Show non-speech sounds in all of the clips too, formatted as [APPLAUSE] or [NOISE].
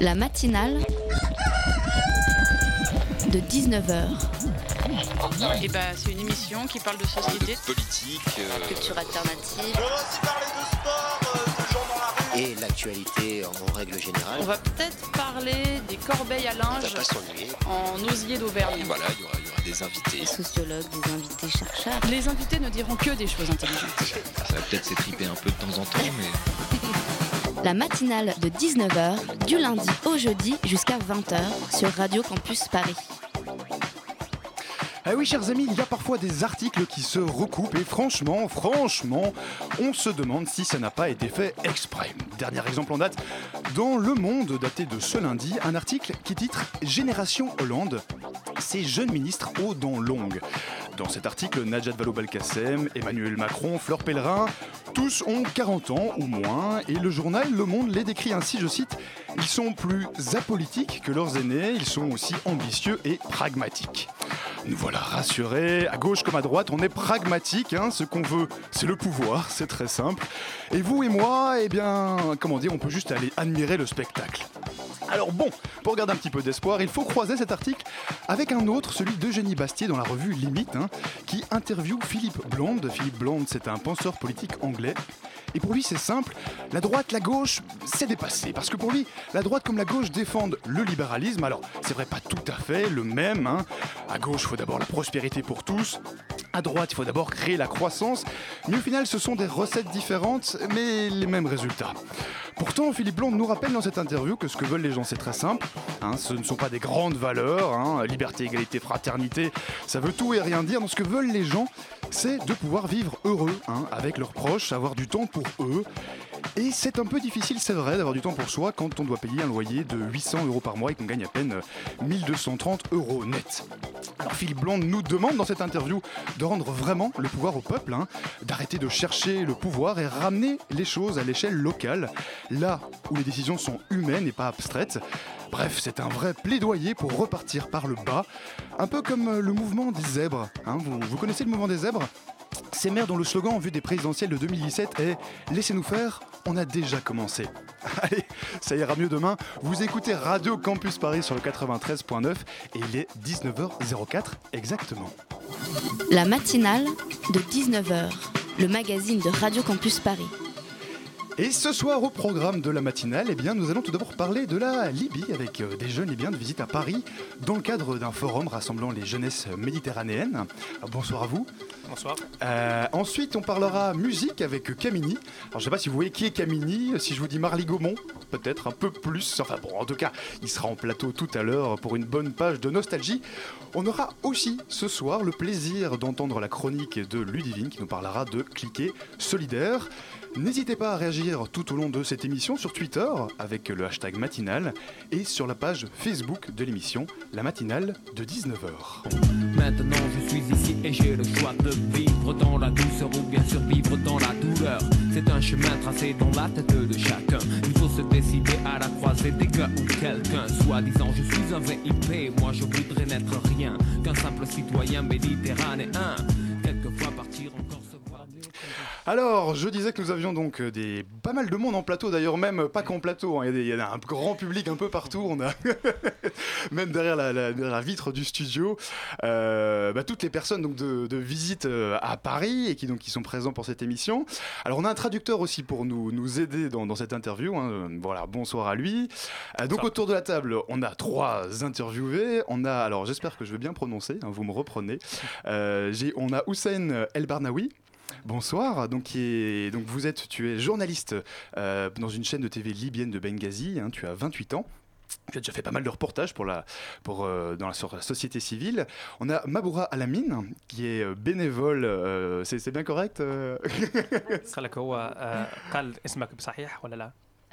La matinale de 19h. Et bah, c'est une émission qui parle de société, politique, euh, Culture alternative. On va aussi parler de sport, euh, de gens dans la rue. et l'actualité en règle générale. On va peut-être parler des corbeilles à linge pas en osier d'Auvergne. voilà, il y aura, il y aura des invités. Sociologues, des invités chercheurs. Les invités ne diront que des choses intelligentes. Ça va peut-être s'étriper un peu de temps en temps, mais [LAUGHS] La matinale de 19h, du lundi au jeudi jusqu'à 20h sur Radio Campus Paris. Ah oui, chers amis, il y a parfois des articles qui se recoupent et franchement, franchement, on se demande si ça n'a pas été fait exprès. Dernier exemple en date, dans Le Monde, daté de ce lundi, un article qui titre Génération Hollande, ces jeunes ministres aux dents longues. Dans cet article, Najat Vallaud-Belkacem, Emmanuel Macron, Fleur Pellerin, tous ont 40 ans ou moins, et le journal Le Monde les décrit ainsi, je cite, Ils sont plus apolitiques que leurs aînés, ils sont aussi ambitieux et pragmatiques. Nous voilà rassurés, à gauche comme à droite, on est pragmatique, hein, ce qu'on veut, c'est le pouvoir, c'est très simple. Et vous et moi, eh bien, comment dire, on peut juste aller admirer le spectacle. Alors bon, pour garder un petit peu d'espoir, il faut croiser cet article avec un autre, celui d'Eugénie Bastier dans la revue Limite, hein, qui interviewe Philippe Blonde. Philippe Blonde, c'est un penseur politique anglais. Et pour lui, c'est simple, la droite, la gauche, c'est dépassé. Parce que pour lui, la droite comme la gauche défendent le libéralisme. Alors, c'est vrai, pas tout à fait le même. hein. À gauche, il faut d'abord la prospérité pour tous. À droite, il faut d'abord créer la croissance. Mais au final, ce sont des recettes différentes, mais les mêmes résultats. Pourtant, Philippe Blonde nous rappelle dans cette interview que ce que veulent les gens, c'est très simple. hein. ce ne sont pas des grandes valeurs. hein. Liberté, égalité, fraternité, ça veut tout et rien dire. Ce que veulent les gens, c'est de pouvoir vivre heureux hein, avec leurs proches, avoir du temps pour eux. Et c'est un peu difficile, c'est vrai, d'avoir du temps pour soi quand on doit payer un loyer de 800 euros par mois et qu'on gagne à peine euh, 1230 euros net. Alors Philippe Blonde nous demande dans cette interview de rendre vraiment le pouvoir au peuple, hein, d'arrêter de chercher le pouvoir et ramener les choses à l'échelle locale, là où les décisions sont humaines et pas abstraites. Bref, c'est un vrai plaidoyer pour repartir par le bas, un peu comme euh, le mouvement des zèbres. hein. vous, vous connaissez le mouvement des zèbres? Ces maires dont le slogan en vue des présidentielles de 2017 est Laissez-nous faire, on a déjà commencé. [LAUGHS] Allez, ça ira mieux demain. Vous écoutez Radio Campus Paris sur le 93.9 et il est 19h04 exactement. La matinale de 19h, le magazine de Radio Campus Paris. Et ce soir au programme de la matinale, eh bien, nous allons tout d'abord parler de la Libye avec euh, des jeunes Libyens de visite à Paris dans le cadre d'un forum rassemblant les jeunesses méditerranéennes. Ah, Bonsoir à vous. Bonsoir. Euh, ensuite, on parlera musique avec Camini. Alors, je sais pas si vous voyez qui est Camini. Si je vous dis Marly Gaumont, peut-être un peu plus. Enfin bon, en tout cas, il sera en plateau tout à l'heure pour une bonne page de nostalgie. On aura aussi ce soir le plaisir d'entendre la chronique de Ludivine qui nous parlera de cliquer solidaire. N'hésitez pas à réagir tout au long de cette émission sur Twitter avec le hashtag matinale et sur la page Facebook de l'émission La matinale de 19h. Maintenant je suis ici et j'ai le choix de vivre dans la douceur ou bien survivre dans la douleur. C'est un chemin tracé dans la tête de chacun. Il faut se décider à la croisée des gars ou quelqu'un. Soit disant je suis un VIP, moi je voudrais n'être rien qu'un simple citoyen méditerranéen. Alors, je disais que nous avions donc euh, des pas mal de monde en plateau, d'ailleurs même pas qu'en plateau, hein, il y y, a un grand public un peu partout, on a [LAUGHS] même derrière la, la- derrière la vitre du studio, euh, bah, toutes les personnes donc de, de visite euh, à Paris et qui donc qui sont présents pour cette émission. Alors on a un traducteur aussi pour nous nous aider dans, dans cette interview. hein, Voilà, bonsoir à lui. Euh, donc autour de la table, on a trois interviewés. On a alors j'espère que je vais bien prononcer, hein, vous me reprenez. Euh, on a Hussein El Barnaoui. Bonsoir, donc, vous êtes, tu es journaliste euh, dans une chaîne de TV libyenne de Benghazi, hein, tu as 28 ans. Tu as déjà fait pas mal de reportages pour la, pour, euh, dans la, société civile. On a Maboura Alamine, qui est euh, bénévole. c'est bien correct [LAUGHS]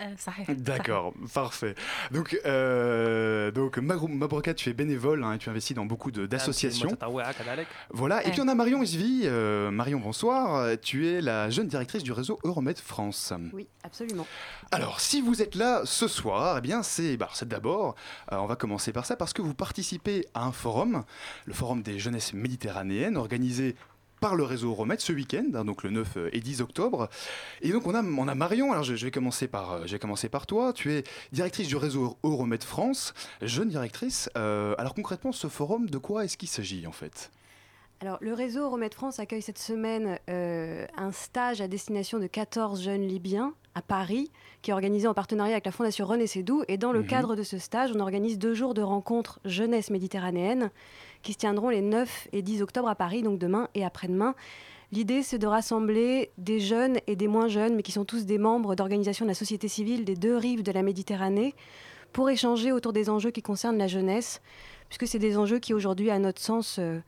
euh خلك هو آه، قال اسمك بصحيح ولا لا؟ صحيح D'accord, parfait. Donc, euh, donc Magrou- Mabroka, tu es bénévole hein, et tu investis dans beaucoup de- d'associations. متطوعة كذلك Voilà, et Ouais. puis on a Marion Isvi. Euh, Marion, bonsoir. Tu es la jeune directrice du réseau Euromed France. Oui, absolument. Alors, si vous êtes là ce soir, eh bien, c'est bah, c'est d'abord, euh, on va commencer par ça, parce que vous participez à un forum, le forum des jeunesses méditerranéennes, organisé par le réseau Euromède ce week-end, hein, donc le 9 et 10 octobre. Et donc on a, on a Marion, alors je, je vais commencer par, euh, je vais commencer par toi. Tu es directrice du réseau Euromède France, jeune directrice. Euh, alors concrètement, ce forum, de quoi est-ce qu'il s'agit en fait? Alors, le réseau Remède France accueille cette semaine euh, un stage à destination de 14 jeunes Libyens à Paris, qui est organisé en partenariat avec la Fondation René Sédou. Et dans le Mhm. cadre de ce stage, on organise deux jours de rencontres jeunesse méditerranéenne qui se tiendront les 9 et 10 octobre à Paris, donc demain et après-demain. L'idée, c'est de rassembler des jeunes et des moins jeunes, mais qui sont tous des membres d'organisations de la société civile des deux rives de la Méditerranée, pour échanger autour des enjeux qui concernent la jeunesse, puisque c'est des enjeux qui, aujourd'hui, à notre sens, euh,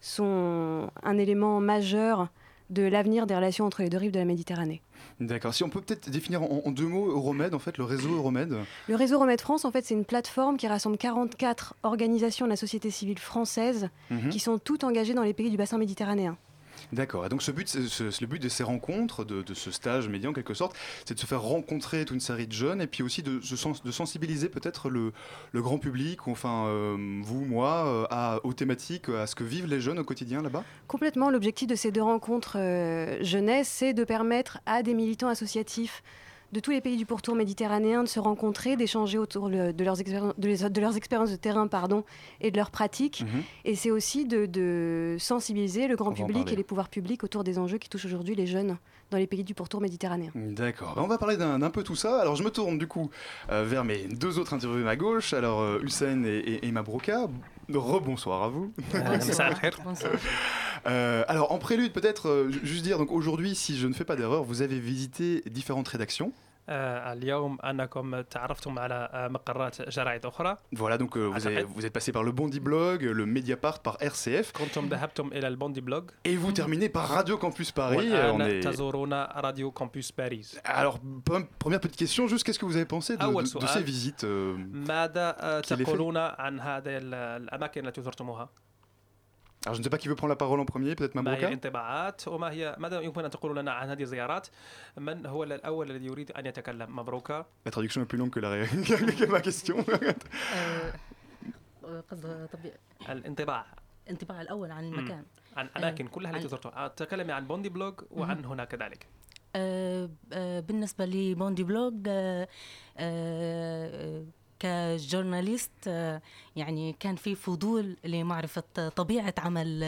sont un élément majeur de l'avenir des relations entre les deux rives de la Méditerranée. D'accord. Si on peut peut-être définir en, en deux mots Euromède, en fait, le réseau Euromède. Le réseau Remède France, en fait, c'est une plateforme qui rassemble 44 organisations de la société civile française Mhm. qui sont toutes engagées dans les pays du bassin méditerranéen. D'accord. Et donc le but de ces rencontres, de, ce stage média en quelque sorte, c'est de se faire rencontrer toute une série de jeunes et puis aussi de, se sens- de sensibiliser peut-être le, grand public, enfin euh, vous, moi, euh, aux thématiques, à ce que vivent les jeunes au quotidien là-bas? Complètement, l'objectif de ces deux rencontres euh, jeunesse, c'est de permettre à des militants associatifs de tous les pays du pourtour méditerranéen de se rencontrer, d'échanger autour le- de leurs, expéri- de les- de leurs expériences de terrain pardon, et de leurs pratiques. Mhm. Et c'est aussi de, de sensibiliser le grand On public et les pouvoirs publics autour des enjeux qui touchent aujourd'hui les jeunes dans les pays du pourtour méditerranéen. D'accord. Ben, on va parler d'un peu tout ça. Alors je me tourne du coup euh, vers mes deux autres interviewés à ma gauche. Alors euh, Hussein et, et, et Mabrouka. Rebonsoir à vous. Euh, alors en prélude peut-être euh, ju- juste dire donc aujourd'hui si je ne fais pas d'erreur vous avez visité différentes rédactions. Voilà, donc euh, vous, vous, êtes passé par le Bondi Blog, le Mediapart, par RCF. Et vous terminez par Radio Campus Paris. Euh, on est... Radio Campus Paris. Alors, première petite question, juste qu'est-ce que vous avez pensé de, de, de ces visites euh, Alors je ne sais pas qui veut prendre la parole en premier peut-être ما هي Mabrouka. الانطباعات وما هي ماذا يمكن أن تقولوا لنا عن هذه الزيارات؟ من هو الأول الذي يريد أن يتكلم؟ مبروك. La traduction est plus longue que, la [LAUGHS] que ma question. آه، [LAUGHS] [LAUGHS] قصد طبيعي الانطباع. انطباع الأول عن المكان. عن الاماكن كلها التي زرتها. تكلمي عن بوندي بلوج وعن هنا كذلك آه، آه، بالنسبة لبوندي بلوج آه، آه، كجورناليست يعني كان في فضول لمعرفة طبيعة عمل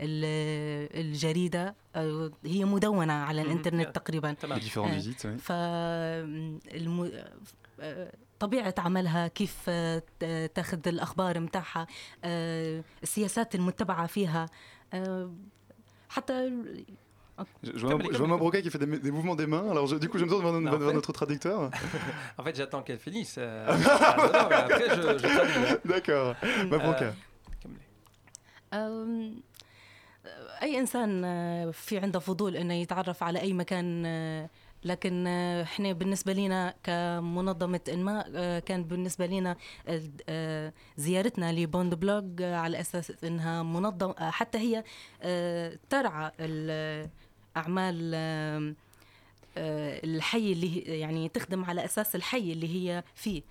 الجريدة هي مدونة على الإنترنت تقريبا. آه. آه، طبيعة عملها كيف آه، تاخذ الأخبار متاعها السياسات المتبعة فيها حتى Je, je vois, je vois qui fait des, des mouvements des mains. Alors je- du coup je me tourne vers, vers fait- notre traducteur. En fait, j'attends qu'elle finisse. euh, ah, non, non, mais après, je, je traduis. hein. D'accord. آه،. آم، أي إنسان آه، في عنده فضول إنه يتعرف على أي مكان آه، لكن آه، إحنا بالنسبة لنا كمنظمة إنماء آه، كان بالنسبة لنا آه، آه، زيارتنا لبوند بلوج آه، على أساس إنها منظم آه، حتى هي آه، ترعى ال- أعمال آم، آه، الحي اللي هي يعني تخدم على أساس الحي اللي هي فيه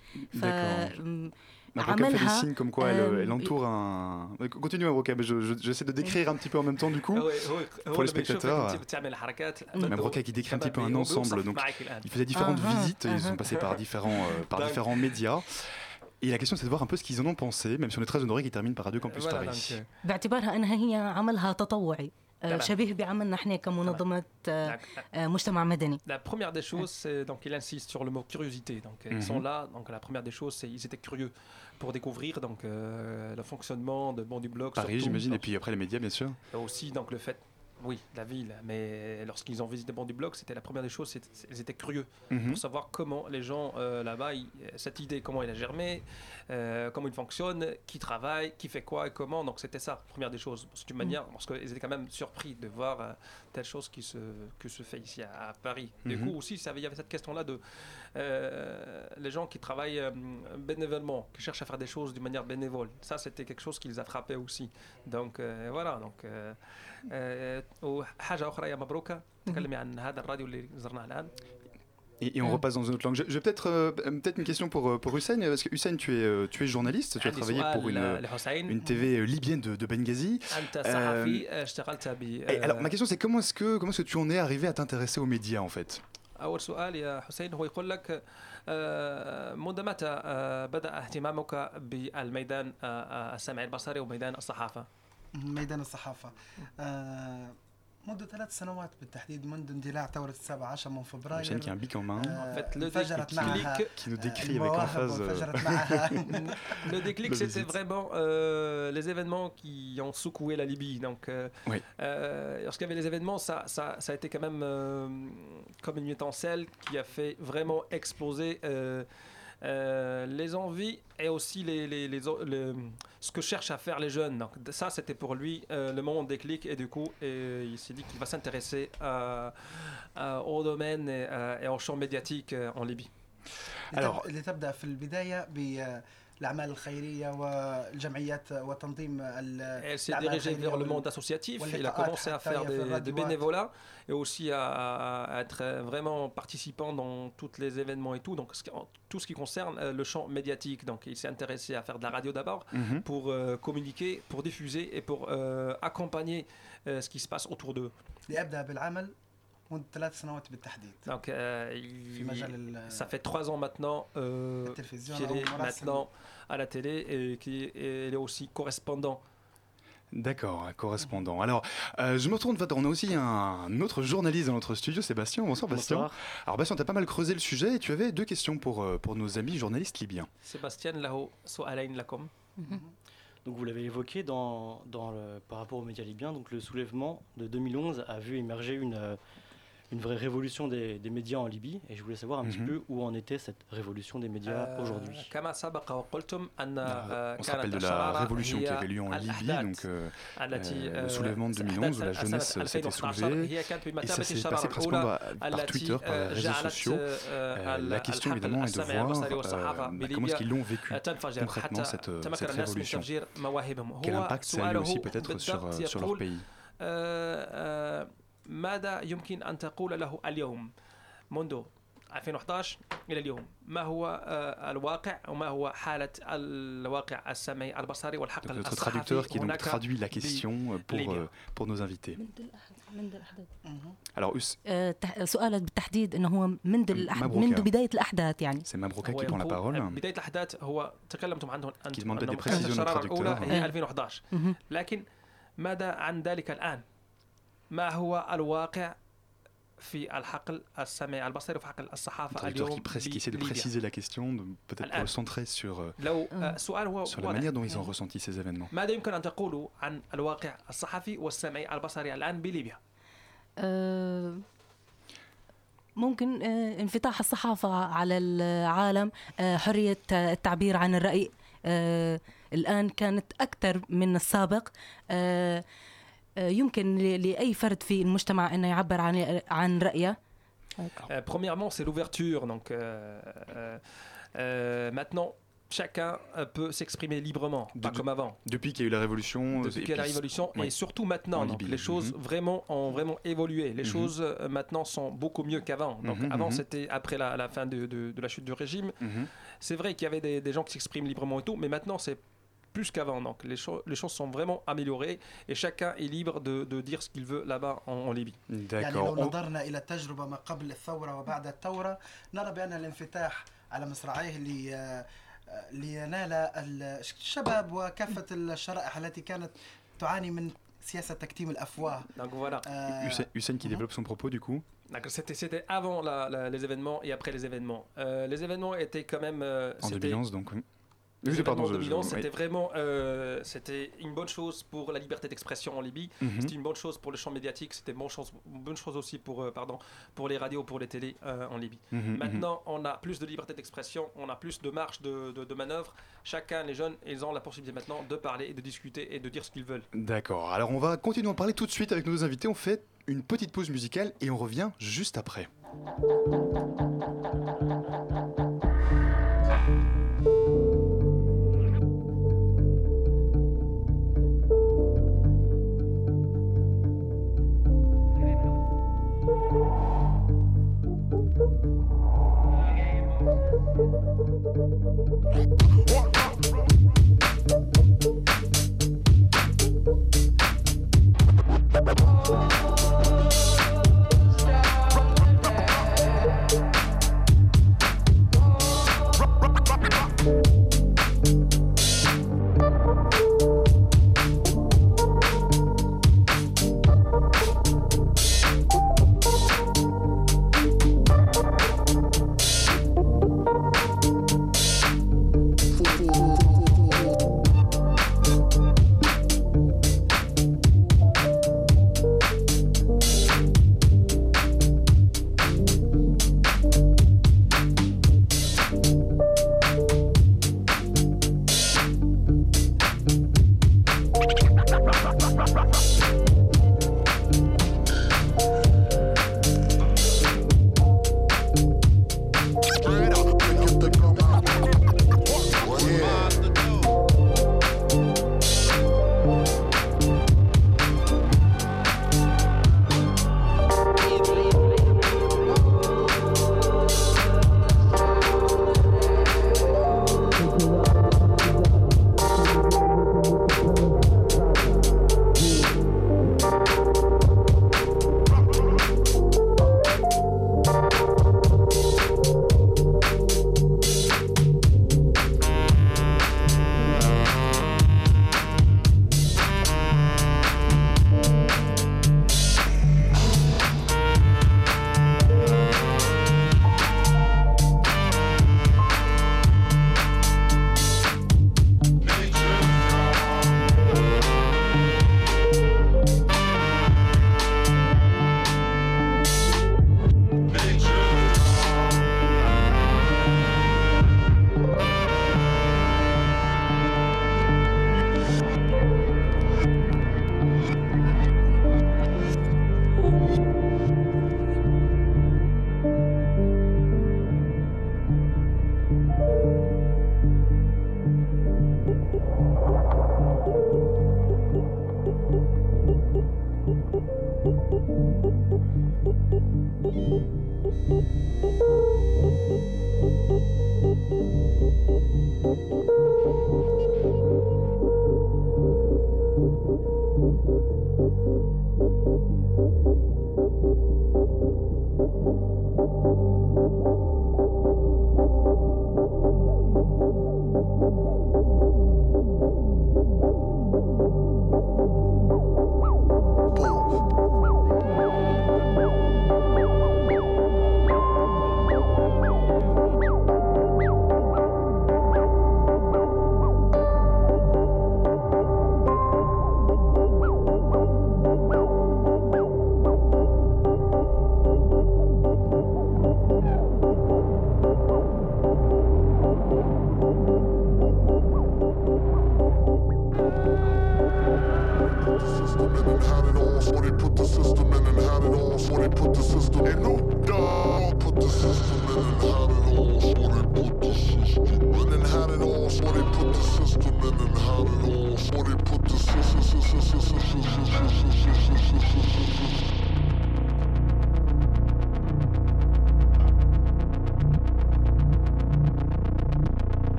ف D'accord. م- Mabrouka fait des عملها signes comme quoi elle, euh, elle entoure un. Continue Mabrouka, mais je- je- j'essaie de décrire un petit peu en même temps du coup. هو هو هو Pour les لما يشوفك spectateurs. أنت بتعمل حركات Mabrouka qui décrit un petit peu un هو ensemble. بيوصف Donc معك الآن. il faisait différentes Ah, ah, visites, ils ah, sont ah. passés par différents, euh, par Donc- différents médias. Et la question c'est de voir un peu ce qu'ils en ont pensé, même si on est très honoré qu'ils terminent par Radio Campus Voilà, Paris. donc, euh, باعتبارها انها هي عملها تطوعي La première des choses, c'est donc il insiste sur le mot curiosité. Donc ils mhm. sont là. Donc la première des choses, c'est ils étaient curieux pour découvrir donc euh, le fonctionnement de bon du blog. Paris, j'imagine, et puis après les médias, bien sûr. Aussi donc le fait oui, la ville. Mais lorsqu'ils ont visité bon du blog, c'était la première des choses. Ils étaient curieux Mhm. pour savoir comment les gens euh, là-bas, ils- cette idée, comment elle a germé, euh, comment il fonctionne, qui travaille, qui fait quoi et comment. Donc c'était ça, première des choses. C'est une manière, parce qu'ils étaient quand même surpris de voir euh, telle chose qui se, que se fait ici à, à Paris. Du Mhm. coup aussi, ça il y avait cette question-là de euh, les gens qui travaillent euh, bénévolement, qui cherchent à faire des choses d'une manière bénévole. Ça, c'était quelque chose qui les attrapait aussi. Donc euh, voilà. Donc, mhm. et, on repasse dans une autre langue. Je, je peut-être peut-être une question pour pour Hussein parce que Hussein tu es tu es journaliste, tu as travaillé pour une une TV libyenne de, Benghazi. Alors ma question c'est comment est-ce que comment est-ce que tu en es arrivé à t'intéresser aux médias en fait? أول سؤال يا حسين هو يقول لك آه، منذ متى آه، بدأ اهتمامك بالميدان آه، السمعي البصري وميدان الصحافة؟ ميدان الصحافة منذ ثلاث سنوات بالتحديد منذ اندلاع ثورة السابع عشر من فبراير Hussein qui a un bic en main, آه، En fait, le انفجرت déclic- معها qui nous décrit avec المواهب emphase. euh, وانفجرت معها [LAUGHS] [LAUGHS] Le déclic, Le c'était visite. vraiment euh, les événements qui ont secoué la Libye. Donc, euh, Oui. euh, lorsqu'il y avait les événements, ça, ça, ça a été quand même euh, comme une étincelle qui a fait vraiment exploser euh, euh, les envies et aussi les, les, les, ce que cherchent à faire les jeunes. Donc, ça, c'était pour lui euh, le moment déclic et du coup, et, euh, il s'est dit qu'il va s'intéresser au domaine et, au champ médiatique en Libye. Alors, l'amal s'est dirigé vers le monde associatif, il a commencé à faire des, des bénévolats et aussi à, être vraiment participant dans tous les événements et tout, donc tout ce qui concerne euh, le champ médiatique. Donc il s'est intéressé à faire de la radio d'abord mhm. pour euh, communiquer, pour diffuser et pour euh, accompagner ce qui se passe autour d'eux. لابدا بالعمل منذ ثلاث سنوات بالتحديد Donc, euh, في il- مجال ال- ça fait trois ans maintenant euh, التلفزيون qu'il أو est مراسم maintenant à la télé et qu'il est aussi correspondant D'accord, un correspondant. Alors, euh, je me retourne, on a aussi un autre journaliste dans notre studio, Sébastien. Bonsoir, Bastien. Bonsoir. Alors, Bastien, tu as pas mal creusé le sujet et tu avais deux questions pour, euh, pour nos amis journalistes libyens. Sébastien له سؤالين لكم Donc vous l'avez évoqué dans, dans le, par rapport aux médias libyens, donc le soulèvement de 2011 a vu émerger une, euh, une vraie révolution des, médias en Libye et je voulais savoir un petit mhm. peu où en était cette révolution des médias aujourd'hui. Euh, on se rappelle de la révolution qui avait lieu en Libye, donc euh، euh، le soulèvement de 2011 où la jeunesse s'était soulevée et ça s'est passé principalement par, Twitter, par les réseaux sociaux. la question évidemment est de voir bah, comment est-ce qu'ils l'ont vécu concrètement cette, cette révolution. Quel impact ça a eu aussi peut-être sur, sur leur pays ماذا يمكن أن تقول له اليوم منذ 2011 إلى اليوم ما هو آه، الواقع وما هو حالة الواقع السمعي البصري والحقل Donc, notre الصحفي traducteur qui donc هناك traduit la question euh, pour, euh, pour nos invités. الأحداث Alors, Us- آه، سؤالك بالتحديد إنه هو منذ الأحد... مبروك. منذ بداية الأحداث يعني c'est Mabroka qui prend la parole. بداية الأحداث هو تكلمتم عنه أنتم demande أنه des précisions الأولى traducteur. هي آه. 2011 مهم. لكن ماذا عن ذلك الآن؟ ما هو الواقع في الحقل السمعي البصري وفي حقل الصحافة اليوم qui, essaie de بليبيا. préciser la question, de- peut-être pour الآن. le centrer sur, euh, لو آه، السؤال هو sur la واضح. manière dont ils ont ressenti ces événements. ماذا يمكن أن تقولوا عن الواقع الصحفي والسمعي البصري الآن بليبيا؟ آه، ممكن آه، انفتاح الصحافة على العالم آه، حرية التعبير عن الرأي آه، الآن كانت أكثر من السابق آه، آه، يمكن ل- لأي فرد في المجتمع أنه يعبر عن عن رأيه Euh, premièrement, c'est l'ouverture. Donc, euh, euh, euh, maintenant, chacun euh, peut s'exprimer librement, pas De- comme avant. Depuis qu'il y a eu la révolution. Depuis et qu'il y a la puis- révolution oui. et surtout maintenant, En donc Libye. les choses Mhm. vraiment ont vraiment évolué. Les Mhm. choses euh, maintenant sont beaucoup mieux qu'avant. Donc Mhm, avant mhm. c'était après la, la fin de, de- de la chute du régime. Mhm. C'est vrai qu'il y avait des, des gens qui s'expriment librement et tout, mais maintenant c'est plus qu'avant. Donc les, cho- les choses sont vraiment améliorées et chacun est libre de, de dire ce qu'il veut là-bas en, en Libye. يعني D'accord. لو On- نظرنا الى التجربه ما قبل الثوره وبعد الثوره نرى بان الانفتاح على مصراعيه لي- لينال الشباب وكافه الشرائح التي كانت تعاني من سياسه تكتيم الافواه Donc voilà. آه، Hussein, Hussein qui Mhm. développe son propos du coup. D'accord, C'était, c'était avant la- la- les événements et après les événements. Euh, les événements étaient quand même. euh, En c'était- 2011 donc. oui. Les Oui, pardon, événements je- je- 2011, oui. c'était vraiment euh, c'était une bonne chose pour la liberté d'expression en Libye. Mhm. C'était une bonne chose pour le champ médiatique. C'était une bonne chose, une bonne chose aussi pour, euh, pardon, pour les radios, pour les télés euh, en Libye. Mhm, mhm. Maintenant, on a plus de liberté d'expression, on a plus de marge de, de, de manœuvre. Chacun, les jeunes, ils ont la possibilité maintenant de parler et de discuter et de dire ce qu'ils veulent. D'accord. Alors on va continuer à en parler tout de suite avec nos invités. On fait une petite pause musicale et on revient juste après.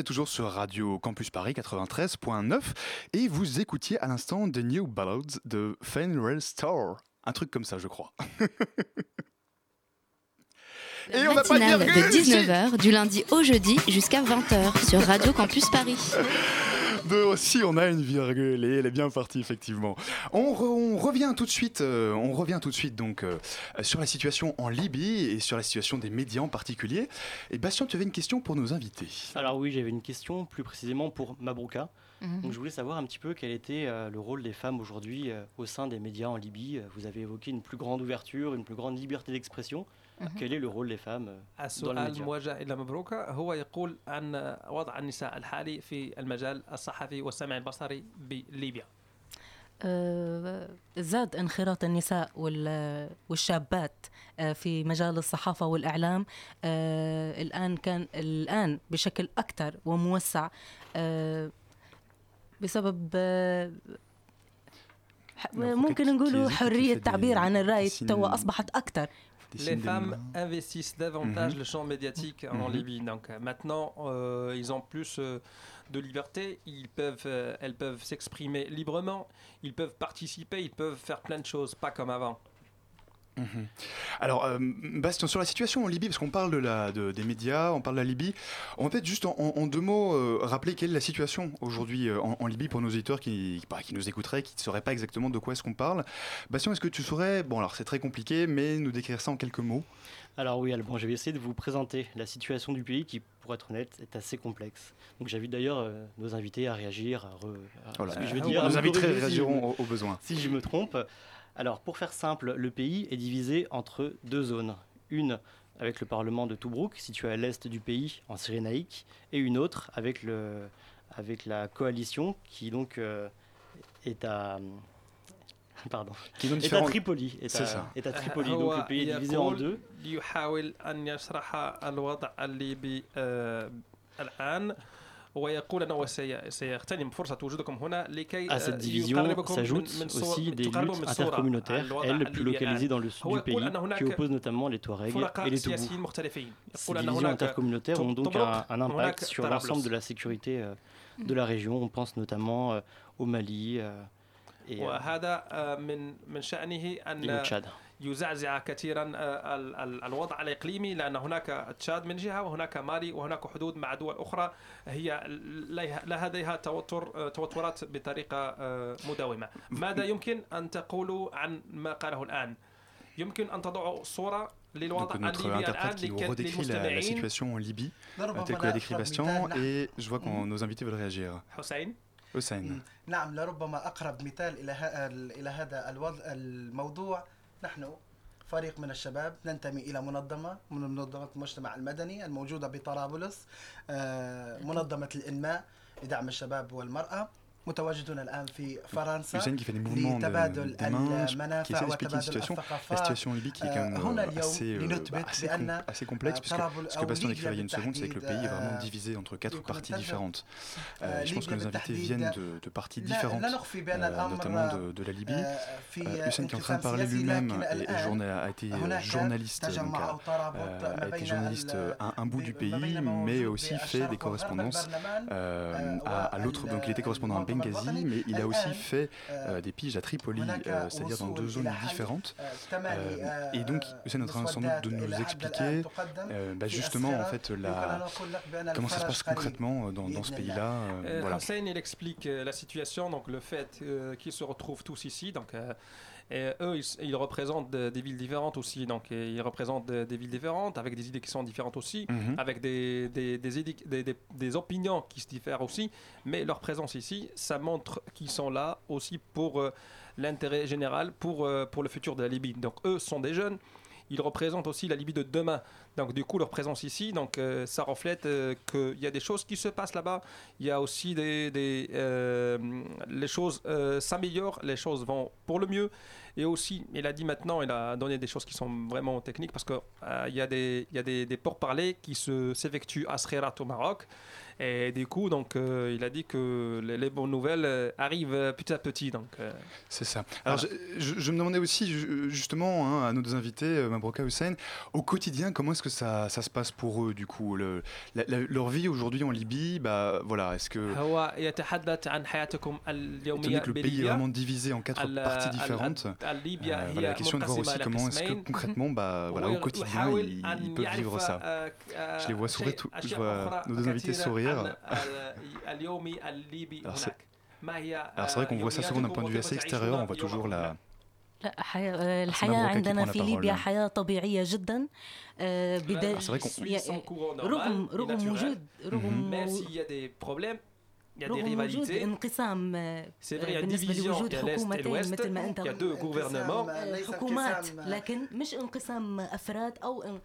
Êtes toujours sur Radio Campus Paris 93.9 et vous écoutiez à l'instant The New Ballads de Fenwell Store. Un truc comme ça, je crois. Et on va pas dire de 19h du lundi au jeudi jusqu'à 20h sur Radio Campus Paris. [LAUGHS] De aussi, on a une virgule et elle est bien partie effectivement. On, re- on revient tout de suite, euh, on revient tout de suite donc euh, sur la situation en Libye et sur la situation des médias en particulier. Et Bastien, tu avais une question pour nos invités. Alors oui, j'avais une question plus précisément pour Mabrouka. Mhm. Donc je voulais savoir un petit peu quel était euh, le rôle des femmes aujourd'hui euh, au sein des médias en Libye. Vous avez évoqué une plus grande ouverture, une plus grande liberté d'expression. كيلي لو رول لي فام السؤال الموجه إلى مبروكه هو يقول عن وضع النساء الحالي في المجال الصحفي والسمع البصري بليبيا. آه، زاد انخراط النساء والشابات آه، في مجال الصحافة والإعلام. آه، الآن كان الآن بشكل أكثر وموسع. بسبب ممكن نقولوا حرية التعبير عن الرأي توا أصبحت أكثر. Les femmes investissent davantage Mhm. le champ médiatique en Mhm. Libye. Donc euh, maintenant, euh, ils ont plus euh, de liberté. Ils peuvent, euh, elles peuvent s'exprimer librement. Ils peuvent participer. Ils peuvent faire plein de choses, pas comme avant. Mhm. Alors, euh, Bastien, sur la situation en Libye, parce qu'on parle de la, de- des médias, on parle de la Libye, on va peut-être juste en, en- en deux mots euh, rappeler quelle est la situation aujourd'hui euh, en, en Libye pour nos auditeurs qui, bah, qui nous écouteraient, qui ne sauraient pas exactement de quoi est-ce qu'on parle. Bastien, est-ce que tu saurais, bon alors c'est très compliqué, mais nous décrire ça en quelques mots? Alors oui, Alban, je vais essayer de vous présenter la situation du pays qui, pour être honnête, est assez complexe. Donc j'invite d'ailleurs euh, nos invités à réagir, à re- à- Voilà. ce que je dire, nos invités si réagiront au- au besoin. Si je me trompe. Alors, pour faire simple, le pays est divisé entre deux zones. Une avec le parlement de Toubrouk, situé à l'est du pays, en Cyrénaïque, et une autre avec, le, avec la coalition qui donc euh, est à. [LAUGHS] Pardon. Qui Tripoli. Est, est, à, ça. donc le pays est divisé en deux. يحاول أن يشرح الوضع الليبي آه، الآن ويقول أنه سي- سيغتنم فرصة وجودكم هنا لكي À cette آه، division يقربكم من- s'ajoutent من صور- aussi des تقربوا luttes من صورة intercommunautaires, الوضع elles plus الليبي localisées الآن. dans le sud هو du pays, يقول أن qui هناك opposent notamment les Touaregs فرقاء et les سياسيين Toubous. مختلفين Ces يقول أن divisions هناك intercommunautaires ont donc طبرق، un, un هناك impact sur طرابلس. l'ensemble de la sécurité euh, de la région. On pense notamment euh, au Mali euh, et, euh, وهذا آه، من من شأنه et au أن Tchad. يزعزع كثيرا آه، ال- ال- الوضع الإقليمي لأن هناك تشاد من جهة وهناك مالي وهناك حدود مع دول أخرى هي لها- لديها توتر آه، توترات بطريقة آه، مداومة. ماذا يمكن أن تقولوا عن ما قاله الآن؟ يمكن أن تضعوا صورة للوضع Donc notre interprète qui redécrit la, la situation en Libye, euh, telle que l'a décrit Bastien, et je vois que nos invités veulent réagir. حسين Hossein. نعم لربما أقرب مثال إلى إلى هذا الوضع الموضوع نحن فريق من الشباب ننتمي إلى منظمة من منظمة المجتمع المدني الموجودة بطرابلس آه، منظمة الإنماء لدعم الشباب والمرأة. متواجدون الآن في فرنسا Hussein qui fait des mouvements de, لتبادل des mains, qui المنافع essaie d'expliquer une وتبادل situation. La الثقافات situation en Libye qui est quand آه، même هنا euh, اليوم assez, euh, لنثبت bah, assez, بأن com- assez complexe, puisque طرابل- ce que أو Bastien ليبيا décrivait il y a une seconde, c'est que le بالتحديد، pays est vraiment آه، divisé entre quatre يمكن parties الترجمة. différentes. آه، Euh, Je pense que ليبيا nos invités بالتحديد viennent de, de parties لا- différentes, لا نخفي بأن euh, الأمر notamment de, de la Libye. آه، في Euh, Hussein qui est en train de انقسام parler سياسي، lui-même لكن est- est الآن journa- a été euh, هناك journaliste, donc تجمع a, أو ترابط euh, ما a été بين journaliste ال- à un, un bout du ما pays, بين ما mais موجود aussi fait بالشرق des وغرب correspondances البرلمان، euh, آه، à, à l'autre. Donc il était correspondant à المنظمة mais il a aussi fait euh, des piges à Tripoli, euh, c'est-à-dire dans deux zones différentes. Euh, et donc, Hussein est en de nous expliquer bah, justement en fait la, comment ça se passe concrètement dans, ce pays-là. Voilà. Il explique la situation, donc le fait qu'ils se retrouvent tous ici, donc et eux, ils, ils représentent de- des villes différentes aussi. Donc, et ils représentent de- des villes différentes, avec des idées qui sont différentes aussi, Mhm. avec des, des, des, des- des- des opinions qui se diffèrent aussi. Mais leur présence ici, ça montre qu'ils sont là aussi pour euh, l'intérêt général, pour, euh, pour le futur de la Libye. Donc, eux sont des jeunes. Ils représentent aussi la Libye de demain. Donc, du coup, leur présence ici, donc, euh, ça reflète euh, qu'il y a des choses qui se passent là-bas. Il y a aussi des. des, euh, les choses s'améliorent, les choses vont pour le mieux. Et aussi, il a dit maintenant, il a donné des choses qui sont vraiment techniques parce qu'il y a des, il des, des pourparlers qui se- s'effectuent à Srerat au Maroc. Et du coup, donc, euh, il a dit que les, bonnes nouvelles euh, arrivent petit à petit. Donc, euh. c'est ça. Alors, je, me demandais aussi, justement, hein, à nos deux invités, Mabroka Hussein, au quotidien, comment est-ce que ça, se passe pour eux, du coup Leur vie aujourd'hui en Libye, bah, voilà, est-ce que. Étonné que le pays est vraiment divisé en quatre parties différentes. La question est de voir aussi comment est-ce que concrètement, bah, [LAUGHS] voilà, au quotidien, ils, peuvent vivre ça. Je les vois sourire, tout, je vois nos deux invités sourire. عن ال- اليومي الليبي Alors, c'est- هناك. ما هي Alors c'est vrai qu'on voit ça souvent d'un point de vue assez extérieur, on voit toujours la, لا حياة آه، c'est الحياة Mabroka qui عندنا prend la في parole, ليبيا hein. حياة طبيعية جدا آه، بداية Alors, c'est vrai qu'on- يا- Son courant normal, رغم et رغم naturel. وجود رغم Même s'il y a des problèmes, il y a des رغم وجود rivalités. انقسام آه، C'est vrai, il y a بالنسبة division, لوجود il y a l'Est et حكومتين l'Ouest, مثل ما انت il y a deux gouvernements. آه، ليس حكومات انقسام- لكن مش انقسام افراد او ان-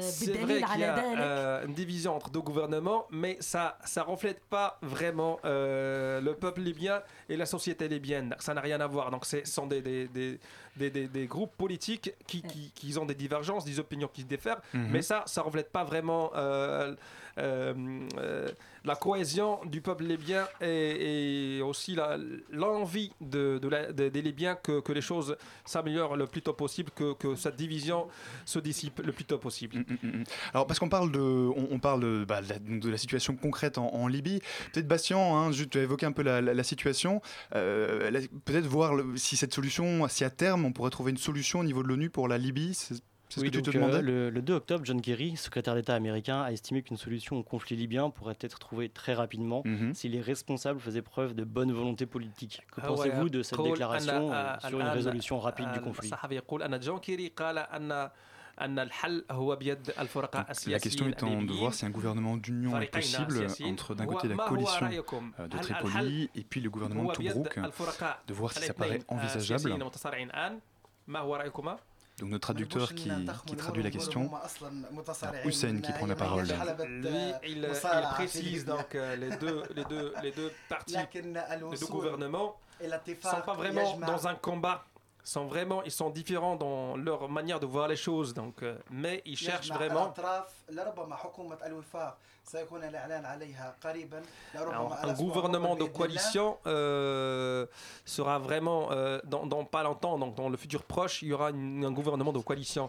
c'est vrai qu'il y a euh, une division entre deux gouvernements, mais ça ça reflète pas vraiment euh, le peuple libyen et la société libyenne. Ça n'a rien à voir. Donc ce sont des, des, des, des, des groupes politiques qui, qui, qui, ont des divergences, des opinions qui se diffèrent, Mhm. mais ça ça reflète pas vraiment euh, euh, euh, la cohésion du peuple libyen et, aussi l'envie des Libyens que, les choses s'améliorent le plus tôt possible, que, cette division se dissipe le plus tôt possible. Mm, Alors parce qu'on parle de, on, parle bah, de la, situation concrète en, Libye. Peut-être Bastien, hein, juste tu as un peu la, situation. Euh, Peut-être voir si cette solution, si à terme on pourrait trouver une solution au niveau de l'ONU pour la Libye. C'est que euh, le, 2 octobre, John Kerry, secrétaire d'État américain, a estimé qu'une solution au conflit libyen pourrait être trouvée très rapidement mm -hmm. si les responsables faisaient preuve de bonne volonté politique. Que pensez-vous de cette déclaration euh, sur une résolution rapide du conflit? La question étant de voir si un gouvernement d'union est possible entre d'un côté la coalition euh, de Tripoli et puis le gouvernement de Tobruk, de voir si ça paraît envisageable. Donc notre traducteur qui, traduit la question, Hussein qui prend la parole. Il, précise donc euh, les deux, les deux, les deux partis, les deux gouvernements, sont pas vraiment dans un combat. Sont vraiment, ils sont différents dans leur manière de voir les choses. Donc, euh, mais ils cherchent vraiment un gouvernement de coalition euh, sera vraiment euh, dans, pas longtemps, donc dans le futur proche, il y aura un gouvernement de coalition.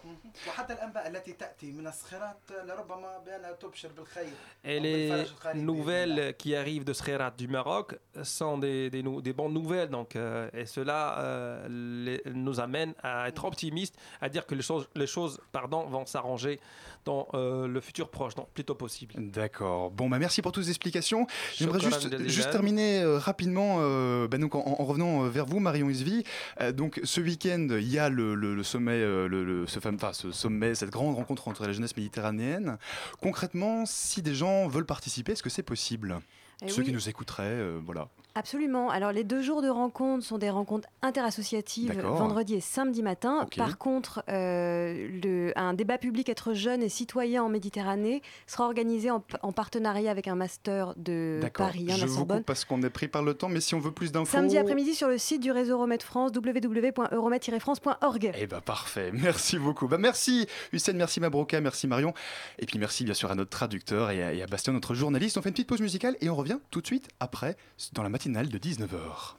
Et les nouvelles qui arrivent de Srerat du Maroc. Sont des, bonnes nouvelles, donc, euh, et cela nous amène à être optimiste, à dire que les choses, les choses pardon, vont s'arranger dans euh, le futur proche, donc plutôt possible. D'accord. Bon, bah merci pour toutes ces explications. J'aimerais juste, juste terminer euh, rapidement, euh, bah, donc en, en revenant euh, vers vous, Marion Isvi. Euh, donc, ce week-end, il y a le, le- le sommet, euh, le, le- ce, fameux- enfin, ce sommet, cette grande rencontre entre la jeunesse méditerranéenne. Concrètement, si des gens veulent participer, est-ce que c'est possible? Eh Ceux oui. qui nous écouteraient, euh, voilà. Absolument. Alors les deux jours de rencontre sont des rencontres interassociatives vendredi et samedi matin. Par contre, euh, le- un débat public être jeune et citoyen en Méditerranée sera organisé en, en partenariat avec un master de. Paris, hein, Je vous coupe parce qu'on est pris par le temps, mais si on veut plus d'infos. Samedi après-midi sur le site du réseau Euromed France, www.euromed-france.org. Eh ben parfait, [LAUGHS] merci beaucoup. Bah, merci Hussein, merci Mabroka, merci Marion. Et puis merci bien sûr à notre traducteur et à, et à Bastien, notre journaliste. On fait une petite pause musicale et on revient tout de suite après dans la matinale de 19h.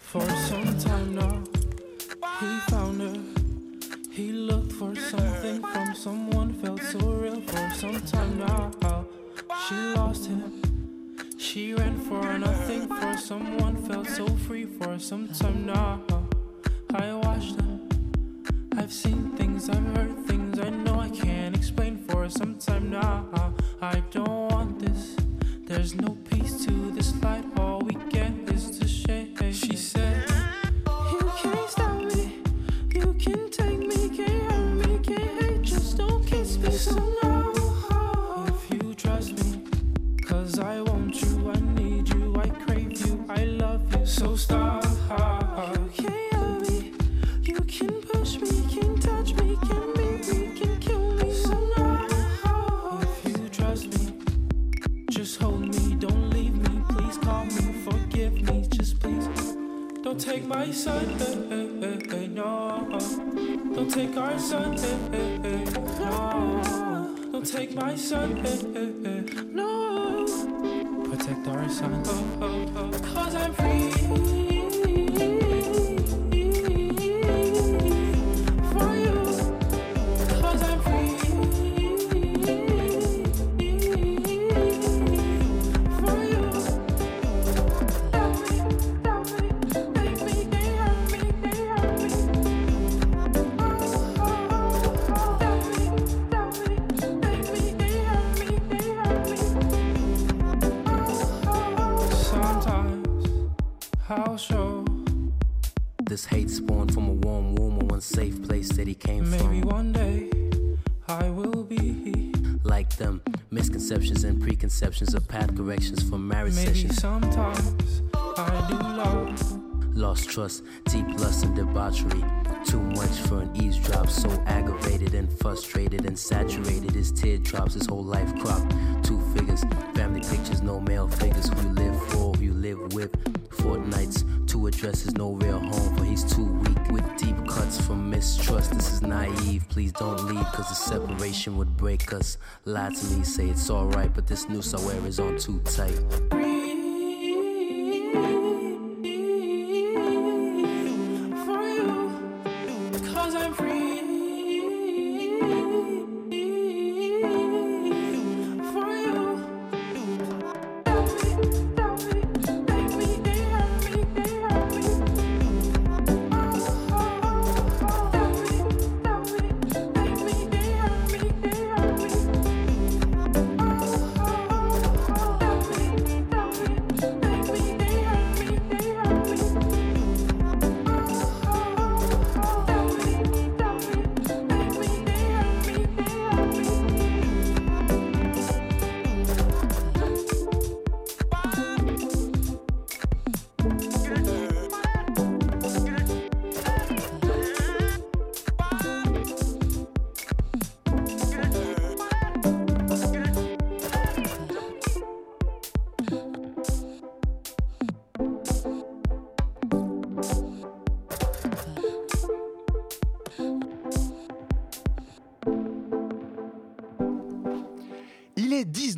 For some time now, he found her. He looked for something from someone, felt so real for some time now. She lost him. She ran for nothing for someone, felt so free for some time now. I watched them. I've seen things, I've heard things I know I can't explain for some time now. I don't want this. There's no peace to this fight. My son, eh, eh, eh, eh, no. Don't take our son, eh, eh, no. Don't take my son, no. Protect our son, oh, oh, oh. Cause I'm free. Trust, deep lust and debauchery. Too much for an eavesdrop, so aggravated and frustrated and saturated. His teardrops, his whole life cropped. Two figures, family pictures, no male figures. Who you live for, who you live with. Fortnights, two addresses, no real home, for he's too weak. With deep cuts from mistrust, this is naive. Please don't leave, cause the separation would break us. Lie to me, say it's alright, but this noose I wear is on too tight.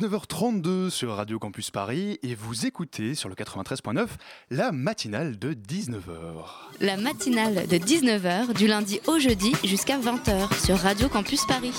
19h32 sur Radio Campus Paris et vous écoutez sur le 93.9 la matinale de 19h. La matinale de 19h du lundi au jeudi jusqu'à 20h sur Radio Campus Paris.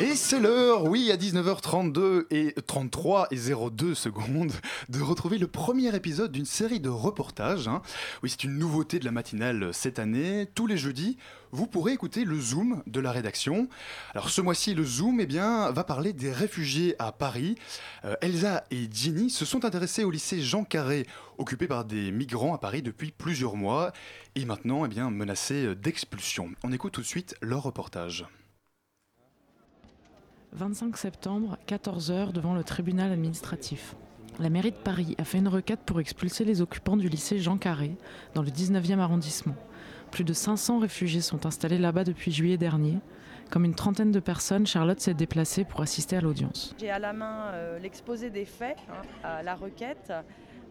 Et c'est l'heure, oui, à 19h32 et 33 et 02 secondes, de retrouver le premier épisode d'une série de reportages. hein. Oui, c'est une nouveauté de la matinale cette année. Tous les jeudis, vous pourrez écouter le Zoom de la rédaction. Alors ce mois-ci, le Zoom eh bien, va parler des réfugiés à Paris. Euh, Elsa et Ginny se sont intéressés au lycée Jean Carré, occupé par des migrants à Paris depuis plusieurs mois, et maintenant eh bien, menacés d'expulsion. On écoute tout de suite leur reportage. 25 septembre, 14h, devant le tribunal administratif. La mairie de Paris a fait une requête pour expulser les occupants du lycée Jean Carré, dans le 19e arrondissement. Plus de 500 réfugiés sont installés là-bas depuis juillet dernier. Comme une trentaine de personnes, Charlotte s'est déplacée pour assister à l'audience. J'ai à la main euh, l'exposé des faits, hein, la requête.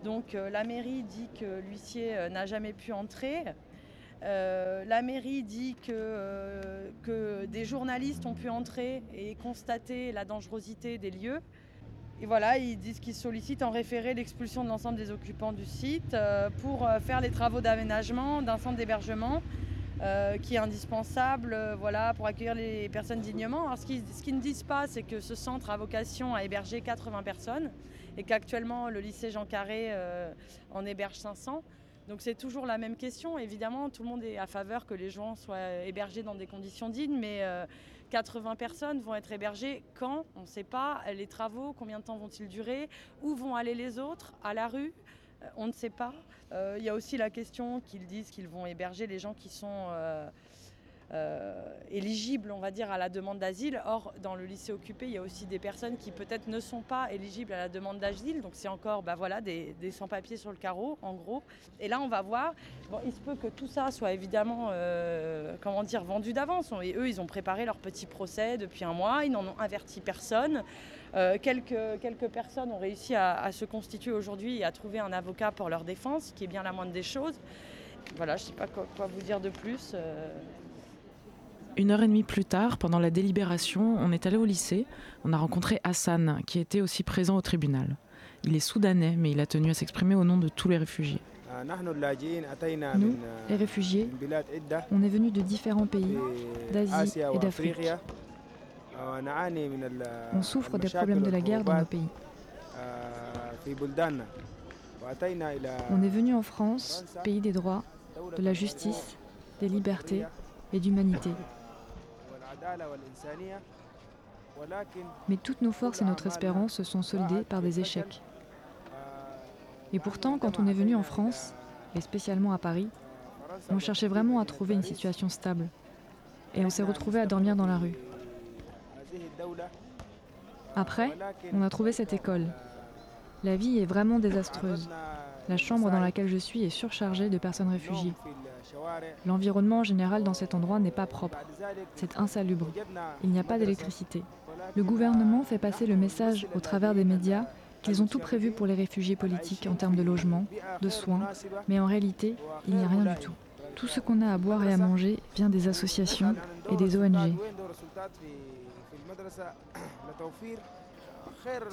Donc euh, la mairie dit que l'huissier euh, n'a jamais pu entrer. Euh, la mairie dit que, euh, que des journalistes ont pu entrer et constater la dangerosité des lieux. Et voilà, ils disent qu'ils sollicitent en référé l'expulsion de l'ensemble des occupants du site euh, pour faire les travaux d'aménagement d'un centre d'hébergement qui est indispensable voilà, pour accueillir les personnes dignement. Ce qu'ils ne disent pas, c'est que ce centre a vocation à héberger 80 personnes et qu'actuellement le lycée Jean Carré en héberge 500. Donc c'est toujours la même question. Évidemment, tout le monde est à faveur que les gens soient hébergés dans des conditions dignes, mais euh, 80 personnes vont être hébergées quand? On ne sait pas. Les travaux, combien de temps vont-ils durer? Où vont aller les autres? À la rue? Euh, On ne sait pas. Euh, Il y a aussi la question qu'ils disent qu'ils vont héberger les gens qui sont euh, euh, éligibles, on va dire, à la demande d'asile. Or, dans le lycée occupé, il y a aussi des personnes qui peut-être ne sont pas éligibles à la demande d'asile. Donc, c'est encore bah, voilà, des, sans-papiers sur le carreau, en gros. Et là, on va voir. Il se peut que tout ça soit évidemment, euh, comment dire, vendu d'avance. Et eux, ils ont préparé leur petit procès depuis un mois. Ils n'en ont averti personne. Euh, quelques, quelques personnes ont réussi à, se constituer aujourd'hui et à trouver un avocat pour leur défense, ce qui est bien la moindre des choses. Voilà, je ne sais pas quoi, vous dire de plus. euh. Une heure et demie plus tard, pendant la délibération, on est allé au lycée. On a rencontré Hassan, qui était aussi présent au tribunal. Il est soudanais, mais il a tenu à s'exprimer au nom de tous les réfugiés. Nous, les réfugiés, on est venus de différents pays, d'Asie et d'Afrique. On souffre des problèmes de la guerre dans nos pays. On est venu en France, pays des droits, de la justice, des libertés et d'humanité. Mais toutes nos forces et notre espérance se sont soldées par des échecs. Et pourtant, quand on est venu en France, et spécialement à Paris, on cherchait vraiment à trouver une situation stable. Et on s'est retrouvé à dormir dans la rue. Après, on a trouvé cette école. La vie est vraiment désastreuse. La chambre dans laquelle je suis est surchargée de personnes réfugiées. L'environnement en général dans cet endroit n'est pas propre. C'est insalubre. Il n'y a pas d'électricité. Le gouvernement fait passer le message au travers des médias qu'ils ont tout prévu pour les réfugiés politiques en termes de logement, de soins, mais en réalité, il n'y a rien du tout. Tout ce qu'on a à boire et à manger vient des associations et des ONG.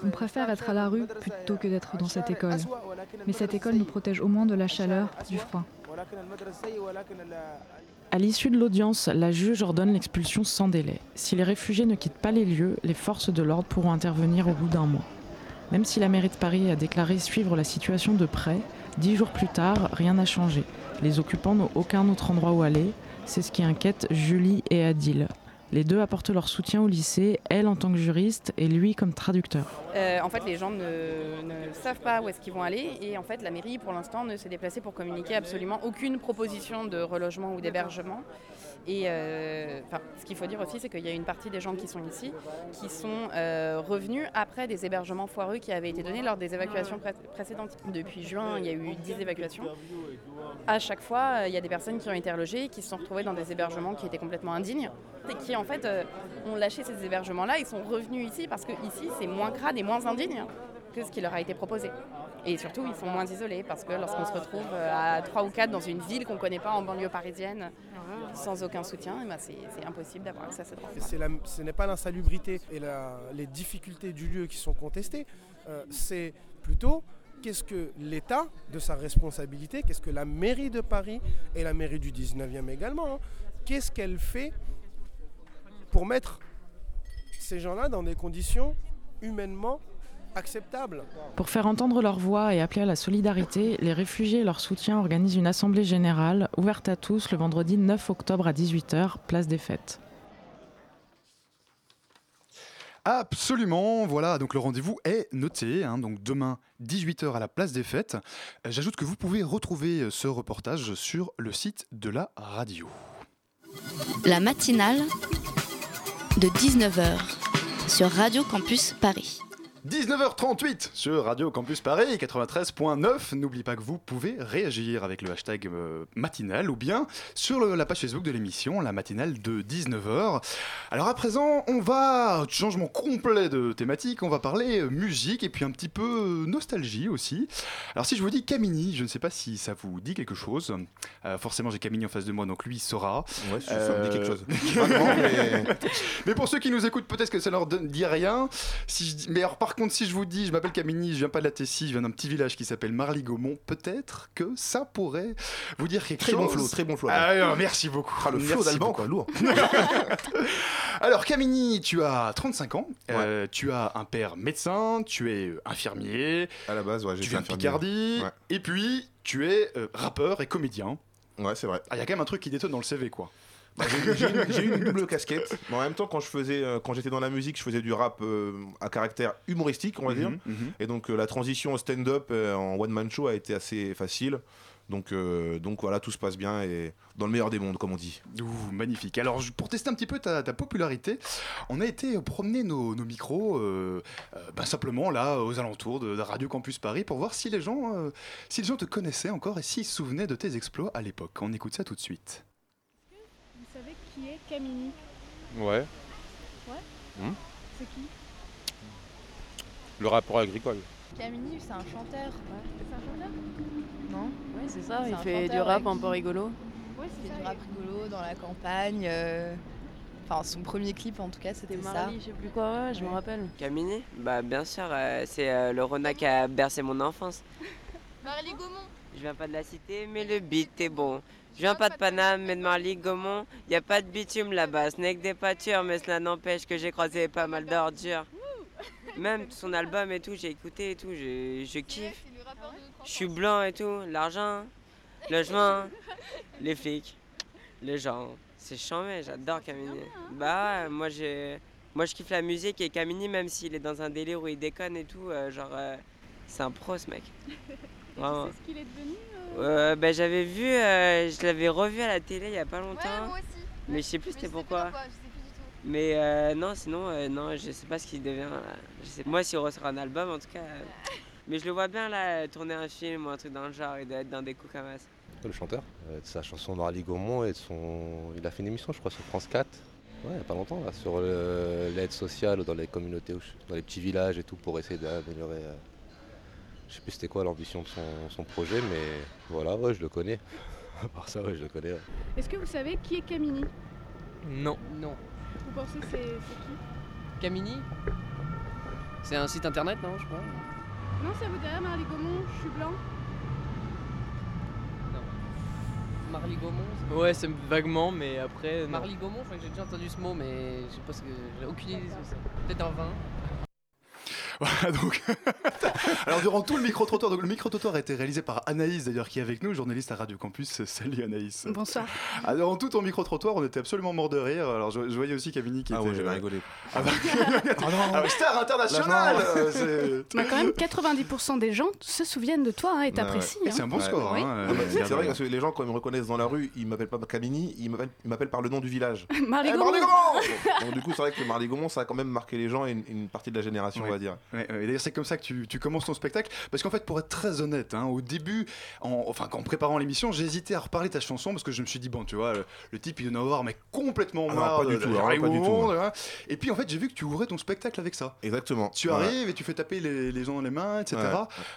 On préfère être à la rue plutôt que d'être dans cette école. Mais cette école nous protège au moins de la chaleur, du froid. À l'issue de l'audience, la juge ordonne l'expulsion sans délai. Si les réfugiés ne quittent pas les lieux, les forces de l'ordre pourront intervenir au bout d'un mois. Même si la mairie de Paris a déclaré suivre la situation de près, dix jours plus tard, rien n'a changé. Les occupants n'ont aucun autre endroit où aller. C'est ce qui inquiète Julie et Adil. Les deux apportent leur soutien au lycée, elle en tant que juriste et lui comme traducteur. Euh, en fait, les gens ne, ne savent pas où est-ce qu'ils vont aller et en fait, la mairie, pour l'instant, ne s'est déplacée pour communiquer absolument aucune proposition de relogement ou d'hébergement. Et euh, ce qu'il faut dire aussi, c'est qu'il y a une partie des gens qui sont ici qui sont euh, revenus après des hébergements foireux qui avaient été donnés lors des évacuations pré- précédentes. Depuis juin, il y a eu 10 évacuations. À chaque fois, il y a des personnes qui ont été relogées, qui se sont retrouvées dans des hébergements qui étaient complètement indignes et qui en fait euh, ont lâché ces hébergements-là. Ils sont revenus ici parce que ici, c'est moins crade et moins indigne que ce qui leur a été proposé. Et surtout, ils sont moins isolés parce que lorsqu'on se retrouve euh, à 3 ou 4 dans une ville qu'on ne connaît pas en banlieue parisienne, sans aucun soutien, eh ben, c'est impossible d'avoir accès à ce droit. C'est la- ce n'est pas l'insalubrité et la- les difficultés du lieu qui sont contestées, euh, c'est plutôt qu'est-ce que l'État, de sa responsabilité, qu'est-ce que la mairie de Paris et la mairie du 19e également, hein, qu'est-ce qu'elle fait pour mettre ces gens-là dans des conditions humainement Pour faire entendre leur voix et appeler à la solidarité, les réfugiés et leur soutien organisent une assemblée générale ouverte à tous le vendredi 9 octobre à 18h, place des Fêtes. Absolument, voilà, donc le rendez-vous est noté, hein, donc demain 18h à la place des fêtes. Euh, J'ajoute que vous pouvez retrouver euh, ce reportage sur le site de la radio. La matinale de 19h sur Radio Campus Paris. 19h38 sur Radio Campus Paris 93.9. N'oubliez pas que vous pouvez réagir avec le hashtag euh, matinale ou bien sur le- la page Facebook de l'émission, la matinale de 19h. Alors à présent, on va, changement complet de thématique, on va parler euh, musique et puis un petit peu euh, nostalgie aussi. Alors si je vous dis Camini, je ne sais pas si ça vous dit quelque chose. Euh, forcément j'ai Camini en face de moi, donc lui il saura. Ouais, ça- ça me dit quelque chose. [LAUGHS] Euh, mais- mais pour ceux qui nous écoutent, peut-être que ça leur dit rien. Si je dis- Mais alors, par contre, si je vous dis, je m'appelle Camini, je viens pas de la Tessie, je viens d'un petit village qui s'appelle Marly-Gaumont, peut-être que ça pourrait vous dire quelque Très chose. bon flow, très bon flow. Ah, alors, merci beaucoup. Ah, le flow d'Alban, quoi, lourd. [LAUGHS] alors, Camini, tu as 35 ans, euh, tu as un père médecin, tu es euh, infirmier. À la base, ouais, Tu viens de. Picardie, Ouais. et puis tu es euh, rappeur et comédien. Ouais, c'est vrai. Ah, Il y a quand même un truc qui détonne dans le CV, quoi. J'ai- eu une double casquette. Mais en même temps, quand je faisais, euh, quand j'étais dans la musique, je faisais du rap euh, à caractère humoristique, on va Mhm, dire. mhm. Et donc euh, la transition au stand-up euh, en one man show a été assez facile. Donc, donc voilà, tout se passe bien et dans le meilleur des mondes, comme on dit. Ouh, magnifique. Alors, pour tester un petit peu ta, ta popularité, on a été promener nos, nos micros ben, simplement là, aux alentours de, de Radio Campus Paris, pour voir si les, gens, si les gens te connaissaient encore et s'ils se souvenaient de tes exploits à l'époque. On écoute ça tout de suite. Qui est Camini Ouais. Ouais Hmm. C'est qui? Le rapport agricole. Camini, c'est un chanteur. C'est un chanteur? Non Ouais, c'est ça, C'est il fait du rap ouais, un peu rigolo. Ouais, Il c'est fait ça. du rap rigolo dans la campagne. euh, Enfin, son premier clip en tout cas, c'était ça. Marley, je sais plus quoi, ouais, je me rappelle. Camini? Bah bien sûr, euh, c'est euh, le Rona qui a bercé mon enfance. [LAUGHS] Marley Gaumont Je viens pas de la cité, mais le beat est bon. Je viens pas de Paname, mais de Marly Gaumont. Y a pas de bitume là-bas, ce n'est que des pâtures, mais cela n'empêche que j'ai croisé pas mal d'ordures. [LAUGHS] Même son album et tout, j'ai écouté et tout, je, je kiffe. Je suis blanc et tout, l'argent, logement, les flics, les gens. C'est chambé, j'adore Camini. Bah ouais, moi je, moi je kiffe la musique et Camini, même s'il est dans un délire où il déconne et tout, euh, genre euh, c'est un pro ce mec. [LAUGHS] Vraiment. C'est ce qu'il est devenu? Euh, bah, j'avais vu, euh, je l'avais revu à la télé il y a pas longtemps. moi aussi. Mais je sais plus c'était pourquoi. Mais euh, non, sinon, euh, non, je sais pas ce qu'il devient. euh, Je sais, moi, s'il ressort un album, en tout cas. euh, [LAUGHS] mais je le vois bien là, tourner un film ou un truc dans le genre et d'être dans des coups comme ça. Le chanteur, euh, de sa chanson Marly Gaumont et de son. Il a fait une émission, je crois, sur France 4. Ouais, il y a pas longtemps, là, sur le- l'aide sociale dans les communautés, dans les petits villages et tout, pour essayer d'améliorer. Je sais plus c'était quoi l'ambition de son, son projet, mais voilà, ouais, je le connais. [LAUGHS] À part ça, ouais, je le connais. ouais. Est-ce que vous savez qui est Camini? Non. Non. Vous pensez que c'est qui? Camini? C'est un site internet, non Je crois? Non, ça vous dirait Marly Gaumont, je suis blanc. Marly Gaumont Ouais, c'est vaguement, mais après. Marly Gaumont, je crois que j'ai déjà entendu ce mot, mais je sais pas ce que. J'ai aucune idée de ce que c'est. Peut-être un vin. Voilà, donc. [LAUGHS] Alors, durant tout le micro-trottoir, donc le micro-trottoir a été réalisé par Anaïs, d'ailleurs, qui est avec nous, journaliste à Radio Campus. [LAUGHS] Salut Anaïs. Bonsoir. Ah, durant tout ton micro-trottoir, on était absolument mort de rire. Alors, je, je voyais aussi Camini qui Ah était. ouais, j'avais euh, rigolé. [LAUGHS] Ah, bah, ah, bah, star international euh, c'est- Bah, quand même, 90% des gens se souviennent de toi hein, et t'apprécient. hein. Ouais. Oui. Ah bah, c'est c'est vrai parce que les gens, quand ils me reconnaissent dans la rue, ils m'appellent pas Camini, ils m'appellent ils m'appellent par le nom du village. Marly Eh, Gaumont. Donc, du coup, c'est vrai que Marly Gaumont, ça a quand même marqué les gens et une, une partie de la génération, on va dire. Ouais, ouais, D'ailleurs, c'est comme ça que tu, tu commences ton spectacle. Parce qu'en fait, pour être très honnête, hein, au début, en, enfin, en préparant l'émission, j'ai hésité à reparler ta chanson parce que je me suis dit, bon, tu vois, le, le type, il doit en avoir mais complètement Ah non, marre. pas de- du de tout, alors, Harry pas du tout, Gaumont, moi. hein. Et puis, en fait, j'ai vu que tu ouvrais ton spectacle avec ça. Exactement. Tu arrives et tu fais taper les, les gens dans les mains, etc.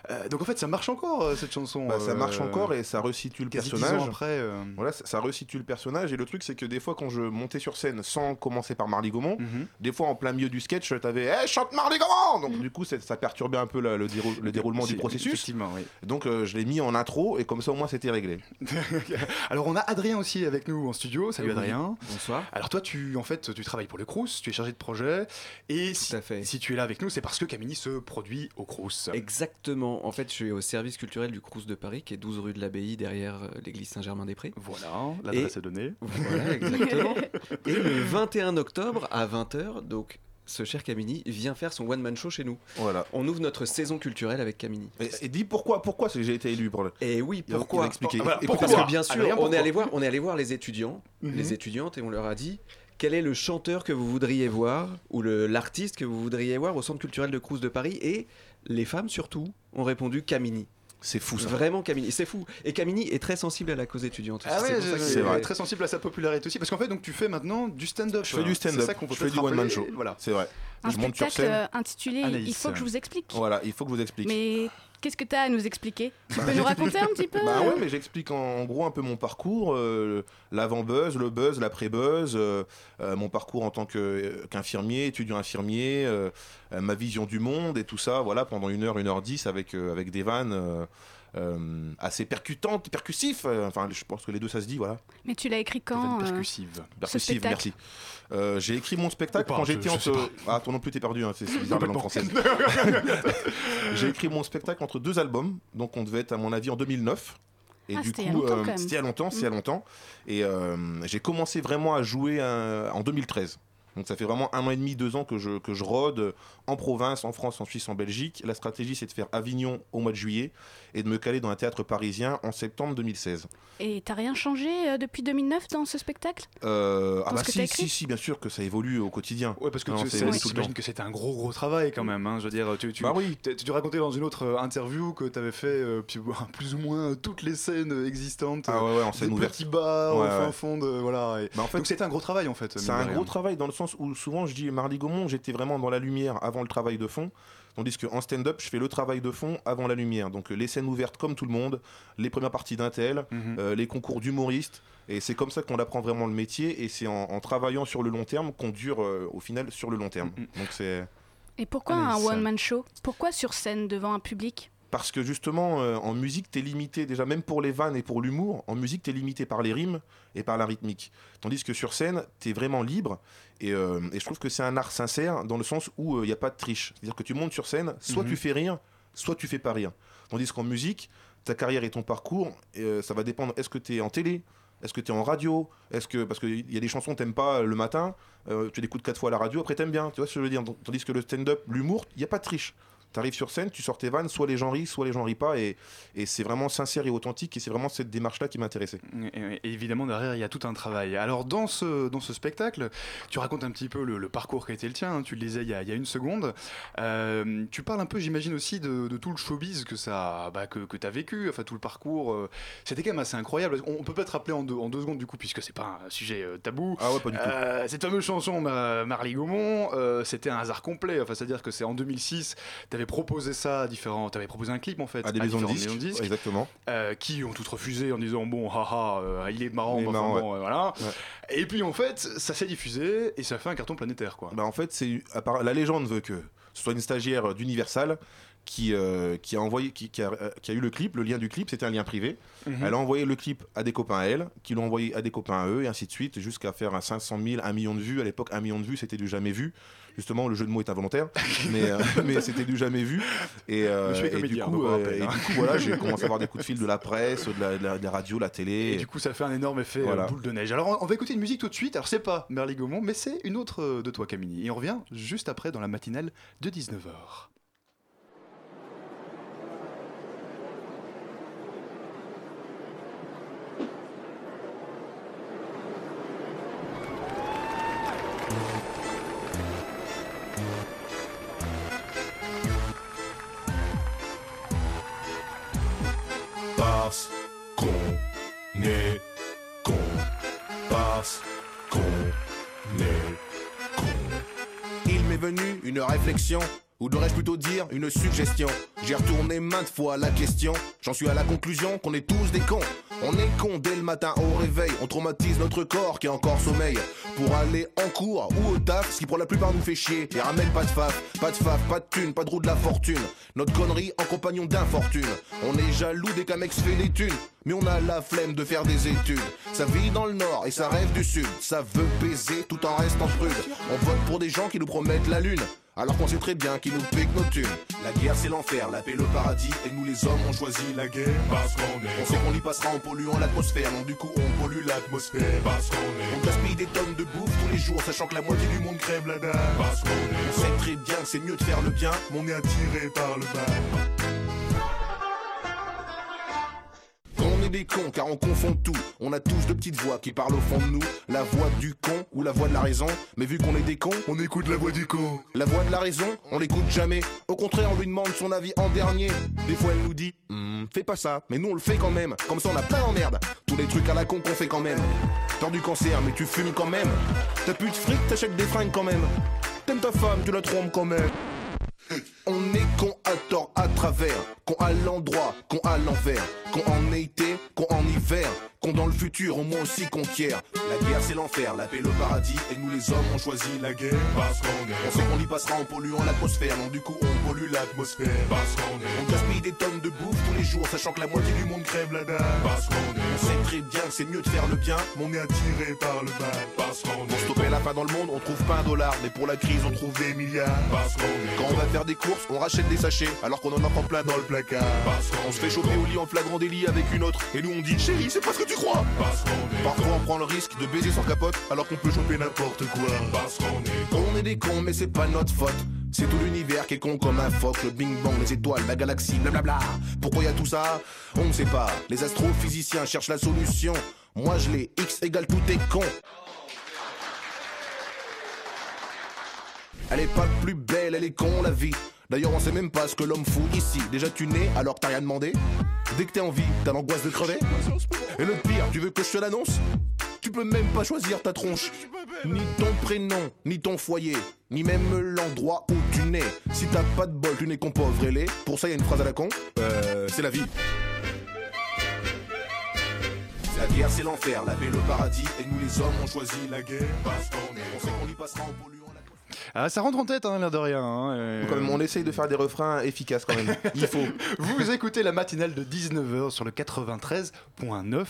Euh, donc, en fait, ça marche encore, euh, cette chanson. Bah, ça euh, marche encore et ça resitue le personnage. après. euh, Voilà, ça, ça resitue le personnage. Et le truc, c'est que des fois, quand je montais sur scène sans commencer par Marly Gaumont, Mhm. des fois en plein milieu du sketch, t'avais hey, chante Marly Gaumont Donc, du coup, ça perturbait un peu le, dérou- le déroulement du processus. effectivement, oui. Donc, euh, je l'ai mis en intro et comme ça, au moins, c'était réglé. [LAUGHS] Alors on a Adrien aussi avec nous en studio. Salut Oui. Adrien. Bonsoir. Alors toi tu en fait tu travailles pour le Crous, tu es chargé de projet et si, si tu es là avec nous c'est parce que Camini se produit au Crous. Exactement. En fait, je suis au service culturel du Crous de Paris, qui est 12 rue de l'Abbaye, derrière euh, l'église Saint-Germain-des-Prés. Voilà, l'adresse Et- est donnée. Voilà, exactement. [LAUGHS] Et le 21 octobre, à 20h, donc, ce cher Camini vient faire son one-man show chez nous. Voilà. On ouvre notre saison culturelle avec Camini. Et, et dis pourquoi, pourquoi c'est- j'ai été élu pour le. Et oui, pourquoi expliquer. Pourquoi Parce que bien sûr, Adrien, on est, allé voir, on est allé voir les étudiants, Mhm. les étudiantes, et on leur a dit quel est le chanteur que vous voudriez voir, ou le- l'artiste que vous voudriez voir au Centre culturel de Crous de Paris, et les femmes surtout ont répondu Camini. C'est fou ça. Vraiment Camini, c'est fou. Et Camini est très sensible à la cause étudiante. Ah C'est ouais, c'est vrai. très sensible à sa popularité aussi parce qu'en fait donc tu fais maintenant du stand-up. Je fais du C'est stand-up, ça qu'on peut je fais du one-man rappeler. show. Voilà. C'est vrai. Un je monte sur spectacle scène. euh, intitulé. Il faut que je vous explique. Voilà, il faut que je vous explique. Mais qu'est-ce que tu as à nous expliquer? Tu peux nous raconter un petit peu Bah ouais, mais j'explique en, en gros un peu mon parcours, euh, l'avant-buzz, le buzz, l'après-buzz, euh, euh, mon parcours en tant euh, qu'infirmier, étudiant infirmier, euh, euh, ma vision du monde et tout ça, voilà, pendant une heure, une heure dix avec, euh, avec des vannes euh, assez percutantes, percussifs, euh, enfin je pense que les deux ça se dit, voilà. Mais tu l'as écrit quand euh, Percussive. merci. Euh, j'ai écrit mon spectacle pas, quand je- j'étais entre. Ah, toi non plus, t'es perdu, hein, c'est bizarre la langue française. j'ai écrit mon spectacle entre deux albums, donc on devait être, à mon avis, en 2009. Et Ah, du coup, euh, c'était il y a longtemps, c'est il y a Mm. longtemps. Et euh, j'ai commencé vraiment à jouer euh, en 2013. Donc ça fait vraiment un an et demi, deux ans que je, que je rôde en province, en France, en Suisse, en Belgique. La stratégie, c'est de faire Avignon au mois de juillet et de me caler dans un théâtre parisien en septembre 2016. Et t'as rien changé euh, depuis 2009 dans ce spectacle? Euh, ah bah si, si, si, bien sûr que ça évolue au quotidien. Ouais, parce que Non, le j'imagine que c'était un gros gros travail quand même. hein. Je veux dire, tu, tu, Bah oui. tu, tu racontais dans une autre euh, interview que tu avais fait euh, [LAUGHS] plus ou moins toutes les scènes existantes. Ah ouais, ouais, en scène ouverte. petits bars au Ouais, fin ouais. fond de voilà. et- Bah, en fait, Donc c'était un gros travail en fait. C'est un gros travail dans le sens où souvent je dis Marly Gaumont, j'étais vraiment dans la lumière avant le travail de fond. Tandis qu'en stand-up, je fais le travail de fond avant la lumière. Donc les scènes ouvertes comme tout le monde, les premières parties d'un tel, Mhm. euh, les concours d'humoristes. Et c'est comme ça qu'on apprend vraiment le métier. Et c'est en, en travaillant sur le long terme qu'on dure euh, au final sur le long terme. Mhm. Donc c'est. Et pourquoi Allez, un one-man show? Pourquoi sur scène devant un public? Parce que justement, euh, en musique, t'es limité, déjà même pour les vannes et pour l'humour, en musique, t'es limité par les rimes et par la rythmique. Tandis que sur scène, t'es vraiment libre. Et, euh, et je trouve que c'est un art sincère dans le sens où il n'y a pas de triche. C'est-à-dire que tu montes sur scène, soit Mhm. tu fais rire, soit tu fais pas rire. Tandis qu'en musique, ta carrière et ton parcours, euh, ça va dépendre. Est-ce que tu es en télé? Est-ce que tu es en radio? Est-ce que parce qu'il y a des chansons que t'aimes pas le matin, euh, tu l'écoutes quatre fois à la radio, après t'aimes bien. Tu vois ce que je veux dire? Tandis que le stand-up, l'humour, il n'y a pas de triche. T'arrives sur scène, tu sors tes vannes, soit les gens rient, soit les gens rient pas, et, et c'est vraiment sincère et authentique, et c'est vraiment cette démarche-là qui m'intéressait. Et, et évidemment, derrière, il y a tout un travail. Alors, dans ce, dans ce spectacle, tu racontes un petit peu le, le parcours qui a été le tien, hein, tu le disais il y a, il y a une seconde. Euh, tu parles un peu, j'imagine aussi, de, de tout le showbiz que, ça, bah, que, que tu as vécu, enfin tout le parcours. euh, C'était quand même assez incroyable. On, on peut peut-être rappeler en deux, en deux secondes, du coup, puisque c'est pas un sujet euh, tabou. Ah ouais, pas du tout. Cette fameuse chanson, Ma- Marley Gaumont, c'était un hasard complet. Enfin, c'est-à-dire que c'est en 2006, tu avais proposé ça à différents. Tu avais proposé un clip, en fait, À des maisons de disques, maisons exactement. euh, qui ont toutes refusé en disant bon haha euh, il est marrant, Il est marrant, bon, euh, voilà et puis en fait ça s'est diffusé et ça fait un carton planétaire quoi Bah en fait, c'est à part- la légende veut que ce soit une stagiaire d'Universal qui, euh, qui a envoyé, qui, qui a, qui a eu le clip. Le lien du clip, c'était un lien privé. Mhm. Elle a envoyé le clip à des copains à elle, qui l'ont envoyé à des copains à eux, et ainsi de suite, jusqu'à faire un 500 000, 1 million de vues. À l'époque, 1 million de vues, c'était du jamais vu. Justement, le jeu de mots est involontaire, [LAUGHS] mais, euh, mais c'était du jamais vu. Et, euh, et du coup, euh, rappelle, et du coup, voilà, j'ai commencé à avoir des coups de fil de la presse, de la, de la- de la radio, la télé. et du coup ça fait un énorme effet Voilà. boule de neige alors on, va écouter une musique tout de suite alors c'est pas Merly Gaumont mais c'est une autre de toi Camille et on revient juste après dans la matinale de 19h Une réflexion, ou devrais-je plutôt dire une suggestion. J'ai retourné maintes fois la question, j'en suis à la conclusion qu'on est tous des cons. On est cons dès le matin au réveil, on traumatise notre corps qui est encore sommeil. Pour aller en cours ou au taf, ce qui pour la plupart nous fait chier. Et ramène pas de faf, pas de faf, pas de thune, pas de roue de la fortune. Notre connerie en compagnon d'infortune. On est jaloux dès qu'un mec se fait des thunes. Mais on a la flemme de faire des études. Ça vit dans le nord et ça rêve du sud. Ça veut baiser tout en restant prude. On vote pour des gens qui nous promettent la lune. Alors qu'on sait très bien qu'ils nous piquent nos thunes. La guerre c'est l'enfer, la paix le paradis. Et nous les hommes on choisit la guerre. Parce qu'on est On sait qu'on y passera en polluant l'atmosphère. Donc du coup on pollue l'atmosphère. Parce qu'on est On gaspille des tonnes de bouffe tous les jours, sachant que la moitié du monde crève la dalle. Parce qu'on est On sait très bien que c'est mieux de faire le bien. On est attiré par le mal. Des cons car on confond tout. On a tous de petites voix qui parlent au fond de nous. La voix du con ou la voix de la raison. Mais vu qu'on est des cons, On écoute la voix du con. la voix de la raison, on l'écoute jamais. Au contraire, on lui demande son avis en dernier. Des fois, elle nous dit Hmm, Fais pas ça, mais nous on le fait quand même. Comme ça, on a plein d'emmerdes. Tous les trucs à la con qu'on fait quand même. T'as du cancer, mais tu fumes quand même. T'as plus de fric, t'achètes des fringues quand même. T'aimes ta femme, tu la trompes quand même. On est con à tort à travers, con à l'endroit, con à l'envers, con en été, con en hiver, con dans le futur, au moins aussi conquiert. La guerre c'est l'enfer, la paix le paradis, et nous les hommes on choisit la guerre. Parce qu'on est On sait qu'on y passera en polluant l'atmosphère, donc du coup on pollue l'atmosphère. Parce qu'on est On gaspille des tonnes de bouffe tous les jours, sachant que la moitié du monde crève la dalle. Parce qu'on On est sait très bien que c'est mieux de faire le bien, On est attiré par le mal. Parce qu'on pour est stopper la faim dans le monde, on trouve pas un dollar, mais pour la crise, on trouve des milliards. Parce qu'on est Quand on va faire des courses, on rachète des sachets, alors qu'on en a encore plein dans le placard. Parce qu'on On se fait choper au lit en flagrant délit avec une autre, et nous on dit chérie, c'est pas ce que tu crois? Parce qu'on est Parfois on prend le risque de baiser sans capote, alors qu'on peut choper n'importe quoi. Parce qu'on est On est des cons, mais c'est pas notre faute. C'est tout l'univers qui est con comme un phoque, le bing bang, les étoiles, la galaxie, blablabla. Pourquoi y a tout ça? On ne sait pas. Les astrophysiciens cherchent la solution. Moi je l'ai, X égale tout est con. Elle est pas plus belle, elle est con la vie. D'ailleurs, on sait même pas ce que l'homme fout ici. Déjà, tu nais alors que t'as rien demandé. Dès que t'es en vie, t'as l'angoisse de crever. Et le pire, tu veux que je te l'annonce? Tu peux même pas choisir ta tronche. Ni ton prénom, ni ton foyer, ni même l'endroit où tu nais. Si t'as pas de bol, tu n'es qu'un pauvre ailé. Pour ça, y a une phrase à la con. Euh, c'est la vie. La guerre, c'est l'enfer, la paix, le paradis. Et nous, les hommes, on choisit la guerre. Parce qu'on est, on sait qu'on y passera en polluant Ah, ça rentre en tête, hein, l'air de rien. hein, euh. Quand même, on essaye de faire des refrains efficaces quand même. Il faut. [LAUGHS] Vous écoutez la matinale de 19h sur le 93.9.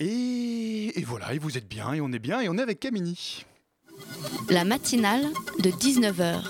Et, et voilà, et vous êtes bien, et on est bien, et on est avec Camini. La matinale de 19h.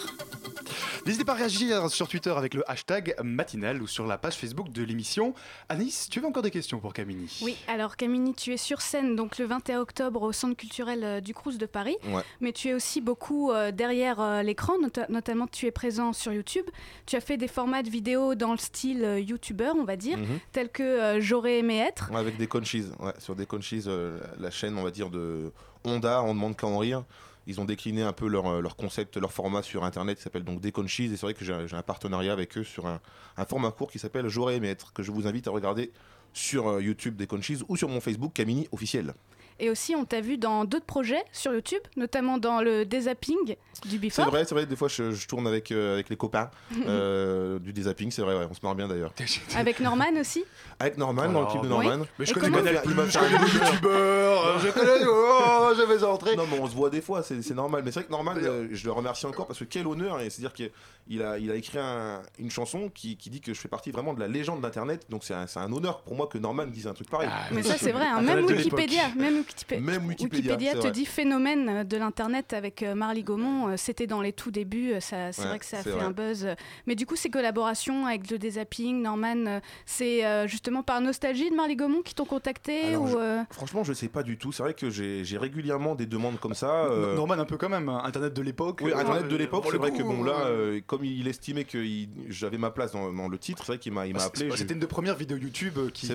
N'hésitez pas à réagir sur Twitter avec le hashtag matinal ou sur la page Facebook de l'émission. Anaïs, tu veux encore des questions pour Camini? Oui, alors Camini, tu es sur scène donc le 21 octobre au Centre culturel euh, du Crous de Paris, Ouais. mais tu es aussi beaucoup euh, derrière euh, l'écran, nota- notamment tu es présent sur YouTube. Tu as fait des formats de vidéos dans le style euh, YouTuber, on va dire, Mhm. tels que euh, J'aurais aimé être. Ouais, avec des conchies, ouais, sur des conchies, euh, la chaîne, on va dire, de Honda, on demande qu'à en rire. Ils ont décliné un peu leur, euh, leur concept, leur format sur internet qui s'appelle donc Déconchise. Et c'est vrai que j'ai un partenariat avec eux sur un, format court qui s'appelle J'aurais aimé être, que je vous invite à regarder sur euh, YouTube Déconchise ou sur mon Facebook Camini officiel. Et aussi, on t'a vu dans d'autres projets sur YouTube, notamment dans le dézapping du C'est Before. vrai, c'est vrai, des fois je, je tourne avec, euh, avec les copains [LAUGHS] euh, du dézapping, c'est vrai, ouais, on se marre bien d'ailleurs. [LAUGHS] Avec Norman aussi. Avec Norman, dans le clip de Oui. Norman. Mais je Et connais comment- Il m'a- il m'a je connais les youtubeur. youtubeurs, [LAUGHS] je connais- oh, je vais entrer. Non, mais on se voit des fois, c'est c'est normal. Mais c'est vrai que Norman, euh, je le remercie encore parce que quel honneur. et C'est-à-dire qu'il a, il a écrit un- une chanson qui, qui dit que je fais partie vraiment de la légende d'Internet. Donc c'est un, c'est un honneur pour moi que Norman dise un truc pareil. Mais ça, c'est vrai, hein, même Wikipédia, même Wikipé- Même Wikipédia, te vrai. dit phénomène euh, de l'internet avec euh, Marly Gaumont. euh, C'était dans les tout débuts, ça, c'est Ouais, vrai que ça a fait vrai. un buzz. Mais du coup, ces collaborations avec le Dézapping, Norman, c'est justement par nostalgie de Marly Gaumont qui t'ont contacté Alors, ou je- Franchement, je sais pas du tout. C'est vrai que j'ai régulièrement des demandes comme ça. euh, Norman un peu quand même, Internet de l'époque. Oui, euh, Internet de l'époque, c'est vrai coup, que bon là, euh, comme il estimait que j'avais ma place dans, dans le titre, c'est vrai qu'il m'a il m'a bah, appelé. C'était une des premières vidéos YouTube qui,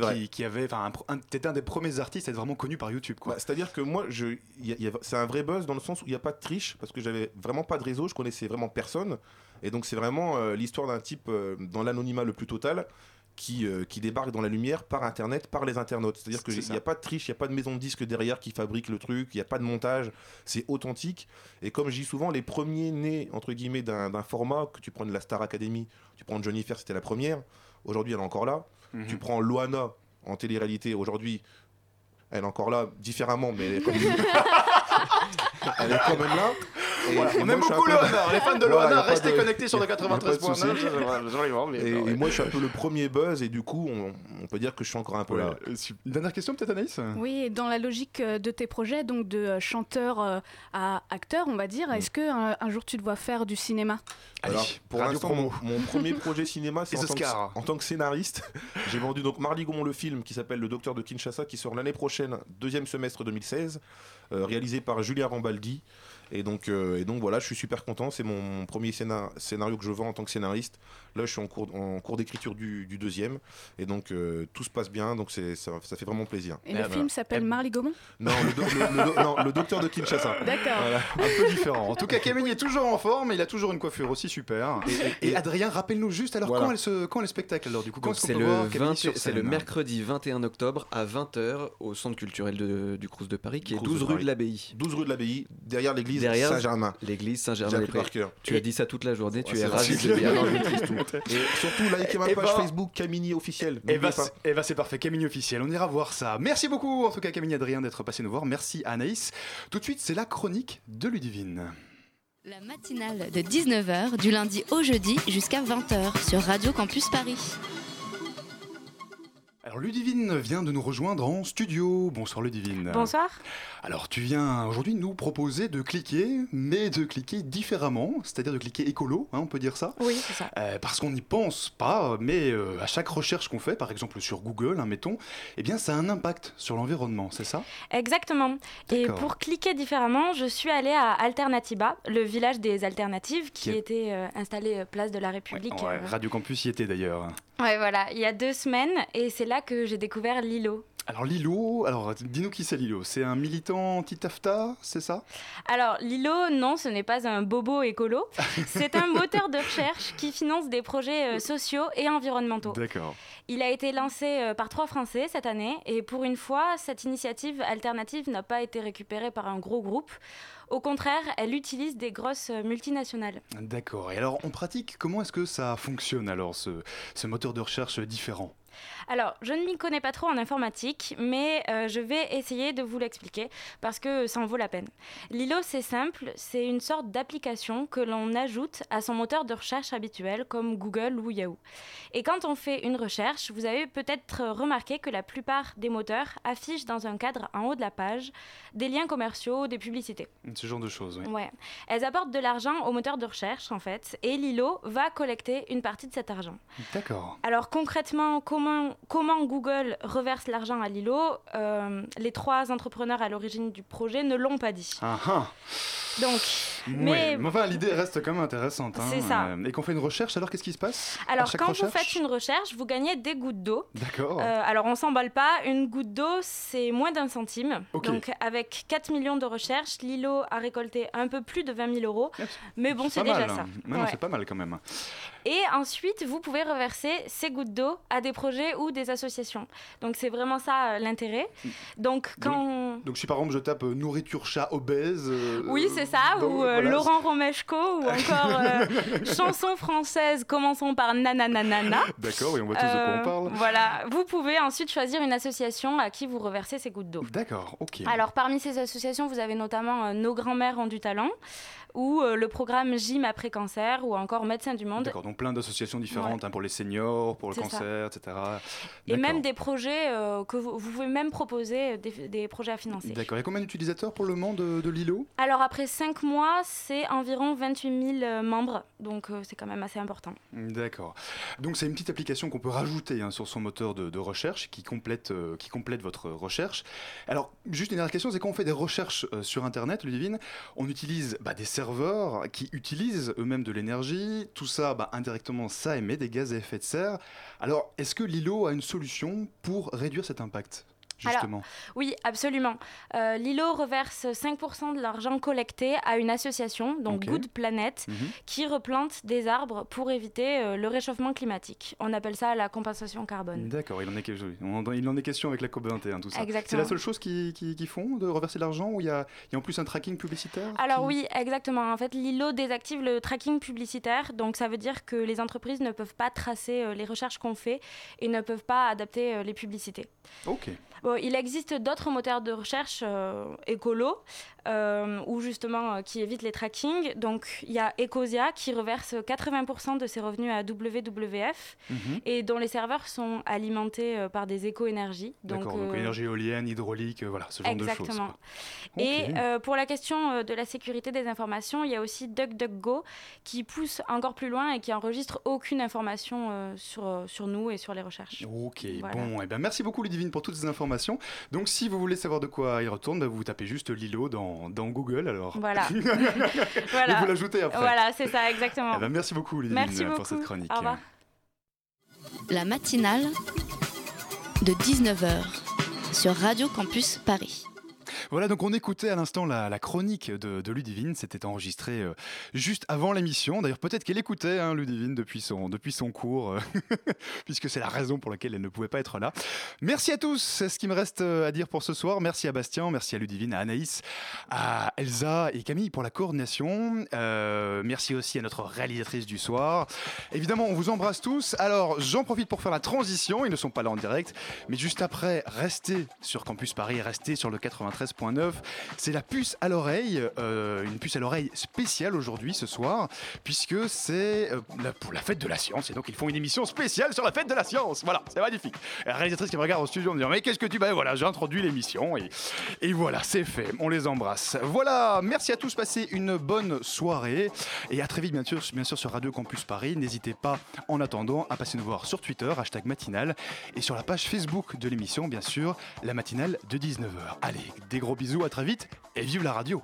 avait. Enfin, un pro- un- t'étais un des premiers artistes à être vraiment connu par YouTube. Bah, C'est-à-dire que moi, je, y a- y a- c'est un vrai buzz dans le sens où il n'y a pas de triche, parce que j'avais vraiment pas de réseau, je connaissais vraiment personne. Et donc, c'est vraiment euh, l'histoire d'un type euh, dans l'anonymat le plus total qui, euh, qui débarque dans la lumière par Internet, par les internautes. C'est-à-dire C'est qu'il n'y a pas de triche, il n'y a pas de maison de disque derrière qui fabrique le truc, il n'y a pas de montage, c'est authentique. Et comme je dis souvent, les premiers nés, entre guillemets, d'un d'un format, que tu prends de la Star Academy, tu prends Johnny Fair, c'était la première, aujourd'hui elle est encore là. Mhm. Tu prends Loana en télé-réalité, aujourd'hui elle est encore là, différemment, mais elle est, comme- [LAUGHS] elle est quand même là. Voilà, on aime beaucoup peu- Loana, les fans de Voilà, Loana, restez de- connectés sur le y a pas de 93.9, souci. absolument, mais Et, ouais. et moi, je suis un peu le premier buzz, et du coup, on, on peut dire que je suis encore un peu là. Une dernière question peut-être Anaïs? Oui, dans la logique euh, de tes projets, donc de euh, chanteur euh, à acteur, on va Mm. dire, est-ce que euh, un jour tu te vois faire du cinéma? Alors, pour l'instant, mon, mon premier [LAUGHS] projet cinéma, c'est en, que- en tant que scénariste. [LAUGHS] J'ai vendu donc Marly Gaumont le film qui s'appelle Le Docteur de Kinshasa, qui sort l'année prochaine, deuxième semestre 2016, euh, réalisé par Julien Rambaldi. Et donc, euh, et donc voilà, je suis super content. C'est mon, premier scénar- scénario que je vends en tant que scénariste. Là, je suis en cours, en cours d'écriture du, du deuxième. Et donc, euh, tout se passe bien. Donc, ça, ça fait vraiment plaisir. Et le film s'appelle Marly Gaumont Non, le, do- le- le do- non, le docteur de Kinshasa. D'accord. Voilà. Un peu différent. En tout cas, Camille est toujours en forme, il a toujours une coiffure aussi super. Et, et Adrien, rappelle-nous juste alors Voilà. quand, est ce, quand est le spectacle alors du coup Quand Donc est-ce qu'on c'est peut le, voir Camille 20 sur c'est le scène mercredi 21 octobre à 20h au centre culturel de- du Crous de Paris qui est Crous de 12 rue de l'Abbaye. 12 rue de l'Abbaye, derrière l'église Saint-Germain. L'église cœur. Tu as dit ça toute la journée, tu es ravi de [LAUGHS] Et surtout, likez ma Eh page ben- Facebook Camini officiel. Et N'oubliez bah, c'est- eh ben, c'est parfait, Camille officiel, on ira voir ça. Merci beaucoup en tout cas Camille et Adrien d'être passés nous voir, merci à Anaïs. Tout de suite c'est la chronique de Ludivine. La matinale de 19h du lundi au jeudi jusqu'à 20h sur Radio Campus Paris. Alors Ludivine vient de nous rejoindre en studio. Bonsoir Ludivine. Bonsoir. Alors tu viens aujourd'hui nous proposer de cliquer, mais de cliquer différemment, c'est-à-dire de cliquer écolo, hein, on peut dire ça Oui, c'est ça. Euh, parce qu'on n'y pense pas, mais euh, à chaque recherche qu'on fait, par exemple sur Google, hein, mettons, eh bien ça a un impact sur l'environnement, c'est ça? Exactement. Et pour cliquer différemment, je suis allée à Alternatiba, le village des alternatives qui Qui est- était euh, installé place de la République. Ouais, Radio Campus y était d'ailleurs. ouais, voilà, il y a deux semaines, et c'est là que j'ai découvert Lilo. Alors Lilo, alors dis-nous qui c'est Lilo C'est un militant anti-TAFTA, c'est ça? Alors, Lilo, non, ce n'est pas un bobo écolo. [LAUGHS] C'est un moteur de recherche qui finance des projets euh, sociaux et environnementaux. D'accord. Il a été lancé euh, par trois Français cette année et pour une fois, cette initiative alternative n'a pas été récupérée par un gros groupe. Au contraire, elle utilise des grosses euh, multinationales. D'accord. Et alors en pratique, comment est-ce que ça fonctionne alors, ce, ce moteur de recherche différent? Alors, je ne m'y connais pas trop en informatique, mais euh, je vais essayer de vous l'expliquer parce que ça en vaut la peine. Lilo, c'est simple, c'est une sorte d'application que l'on ajoute à son moteur de recherche habituel comme Google ou Yahoo. Et quand on fait une recherche, vous avez peut-être remarqué que la plupart des moteurs affichent dans un cadre en haut de la page des liens commerciaux, des publicités. Ce genre de choses, oui. Ouais. Elles apportent de l'argent au moteur de recherche, en fait, et Lilo va collecter une partie de cet argent. D'accord. Alors concrètement, comment, comment Google reverse l'argent à Lilo Euh, Les trois entrepreneurs à l'origine du projet ne l'ont pas dit. Ah ah. Donc, mais mais enfin, l'idée reste quand même intéressante. hein. C'est ça. Euh, Et qu'on fait une recherche, alors qu'est-ce qui se passe alors quand recherche vous faites une recherche, vous gagnez des gouttes d'eau. D'accord. Euh, alors on s'emballe pas, une goutte d'eau c'est moins d'un centime. Ok. Donc avec 4 millions de recherches, Lilo a récolté un peu plus de 20 000 euros. Mais bon, c'est déjà mal. ça. Ouais. c'est pas mal quand même. Et ensuite, vous pouvez reverser ces gouttes d'eau à des projets ou des associations. Donc c'est vraiment ça euh, l'intérêt. Donc quand... Donc si par exemple je tape euh, nourriture chat obèse. euh, Oui, c'est ça, donc, ou voilà. Laurent Romeshko, ou encore [LAUGHS] chanson française, commençons par nananana. D'accord, oui, on voit tous de quoi on parle. Voilà, vous pouvez ensuite choisir une association à qui vous reversez ces gouttes d'eau. D'accord, ok. Alors parmi ces associations, vous avez notamment Nos grands-mères ont du talent, ou euh, le programme Gym après cancer, ou encore Médecins du Monde. D'accord, donc plein d'associations différentes hein, pour les seniors, pour le ça. cancer, etc. Et même des projets euh, que vous, vous pouvez même proposer euh, des, des projets à financer. D'accord, il y a combien d'utilisateurs pour le moment de, de Lilo? Alors après 5 mois, c'est environ 28 000 euh, membres, donc euh, c'est quand même assez important. D'accord. Donc c'est une petite application qu'on peut rajouter hein, sur son moteur de, de recherche qui complète, euh, qui complète votre recherche. Alors juste une dernière question, c'est quand on fait des recherches sur Internet, Ludivine, on utilise bah, des qui utilisent eux-mêmes de l'énergie. Tout ça, bah, indirectement, ça émet des gaz à effet de serre. Alors est-ce que Lilo a une solution pour réduire cet impact? Justement. Alors, oui, absolument. Euh, Lilo reverse 5% de l'argent collecté à une association, donc. Good Planet, Mhm. qui replante des arbres pour éviter euh, le réchauffement climatique. On appelle ça la compensation carbone. D'accord, il en, est, il en est question avec la COP21, tout ça. C'est la seule chose qu'ils qui, qui font, de reverser de l'argent, ou il y a, il y a en plus un tracking publicitaire Alors qui- oui, exactement. En fait, Lilo désactive le tracking publicitaire, donc ça veut dire que les entreprises ne peuvent pas tracer euh, les recherches qu'on fait et ne peuvent pas adapter les publicités. Ok. Il existe d'autres moteurs de recherche euh, écolos ou justement euh, qui évitent les trackings. Donc il y a Ecosia qui reverse 80% de ses revenus à WWF Mhm. et dont les serveurs sont alimentés euh, par des éco-énergies. D'accord, donc euh, énergie éolienne, hydraulique, euh, voilà, ce genre de choses. Exactement. Et euh, pour la question euh, de la sécurité des informations, il y a aussi DuckDuckGo qui pousse encore plus loin et qui enregistre aucune information euh, sur, euh, sur nous et sur les recherches. Ok, Voilà. bon, et ben merci beaucoup Ludivine pour toutes ces informations. Donc si vous voulez savoir de quoi il retourne, ben, vous tapez juste Lilo dans, dans Google alors. Voilà. [LAUGHS] Et Voilà. vous l'ajoutez après. Voilà, c'est ça, exactement. Eh ben, merci beaucoup Merci pour beaucoup. cette chronique. Au revoir. La matinale de 19h sur Radio Campus Paris. Voilà, donc on écoutait à l'instant la, chronique de, de Ludivine. C'était enregistré euh, juste avant l'émission. D'ailleurs, peut-être qu'elle écoutait hein, Ludivine depuis son, depuis son cours, euh, [LAUGHS] puisque c'est la raison pour laquelle elle ne pouvait pas être là. Merci à tous. C'est ce qui me reste euh, à dire pour ce soir. Merci à Bastien, merci à Ludivine, à Anaïs, à Elsa et Camille pour la coordination. Merci aussi à notre réalisatrice du soir. Évidemment, on vous embrasse tous. Alors, j'en profite pour faire la transition. Ils ne sont pas là en direct, mais juste après, restez sur Campus Paris, restez sur le 93.9. C'est la puce à l'oreille, euh, une puce à l'oreille spéciale aujourd'hui, ce soir, puisque c'est euh, pour la fête de la science. Et donc, ils font une émission spéciale sur la fête de la science. Voilà, c'est magnifique. La réalisatrice qui me regarde au studio me dit Mais qu'est-ce que tu. Ben voilà, j'ai introduit l'émission et, et voilà, c'est fait. On les embrasse. Voilà, merci à tous. Passez une bonne soirée. Et à très vite, bien sûr, bien sûr sur Radio Campus Paris. N'hésitez pas, en attendant, à passer nous voir sur Twitter, hashtag matinale, et sur la page Facebook de l'émission, bien sûr, la matinale de 19h. Allez, des gros bisous, à très vite et vive la radio.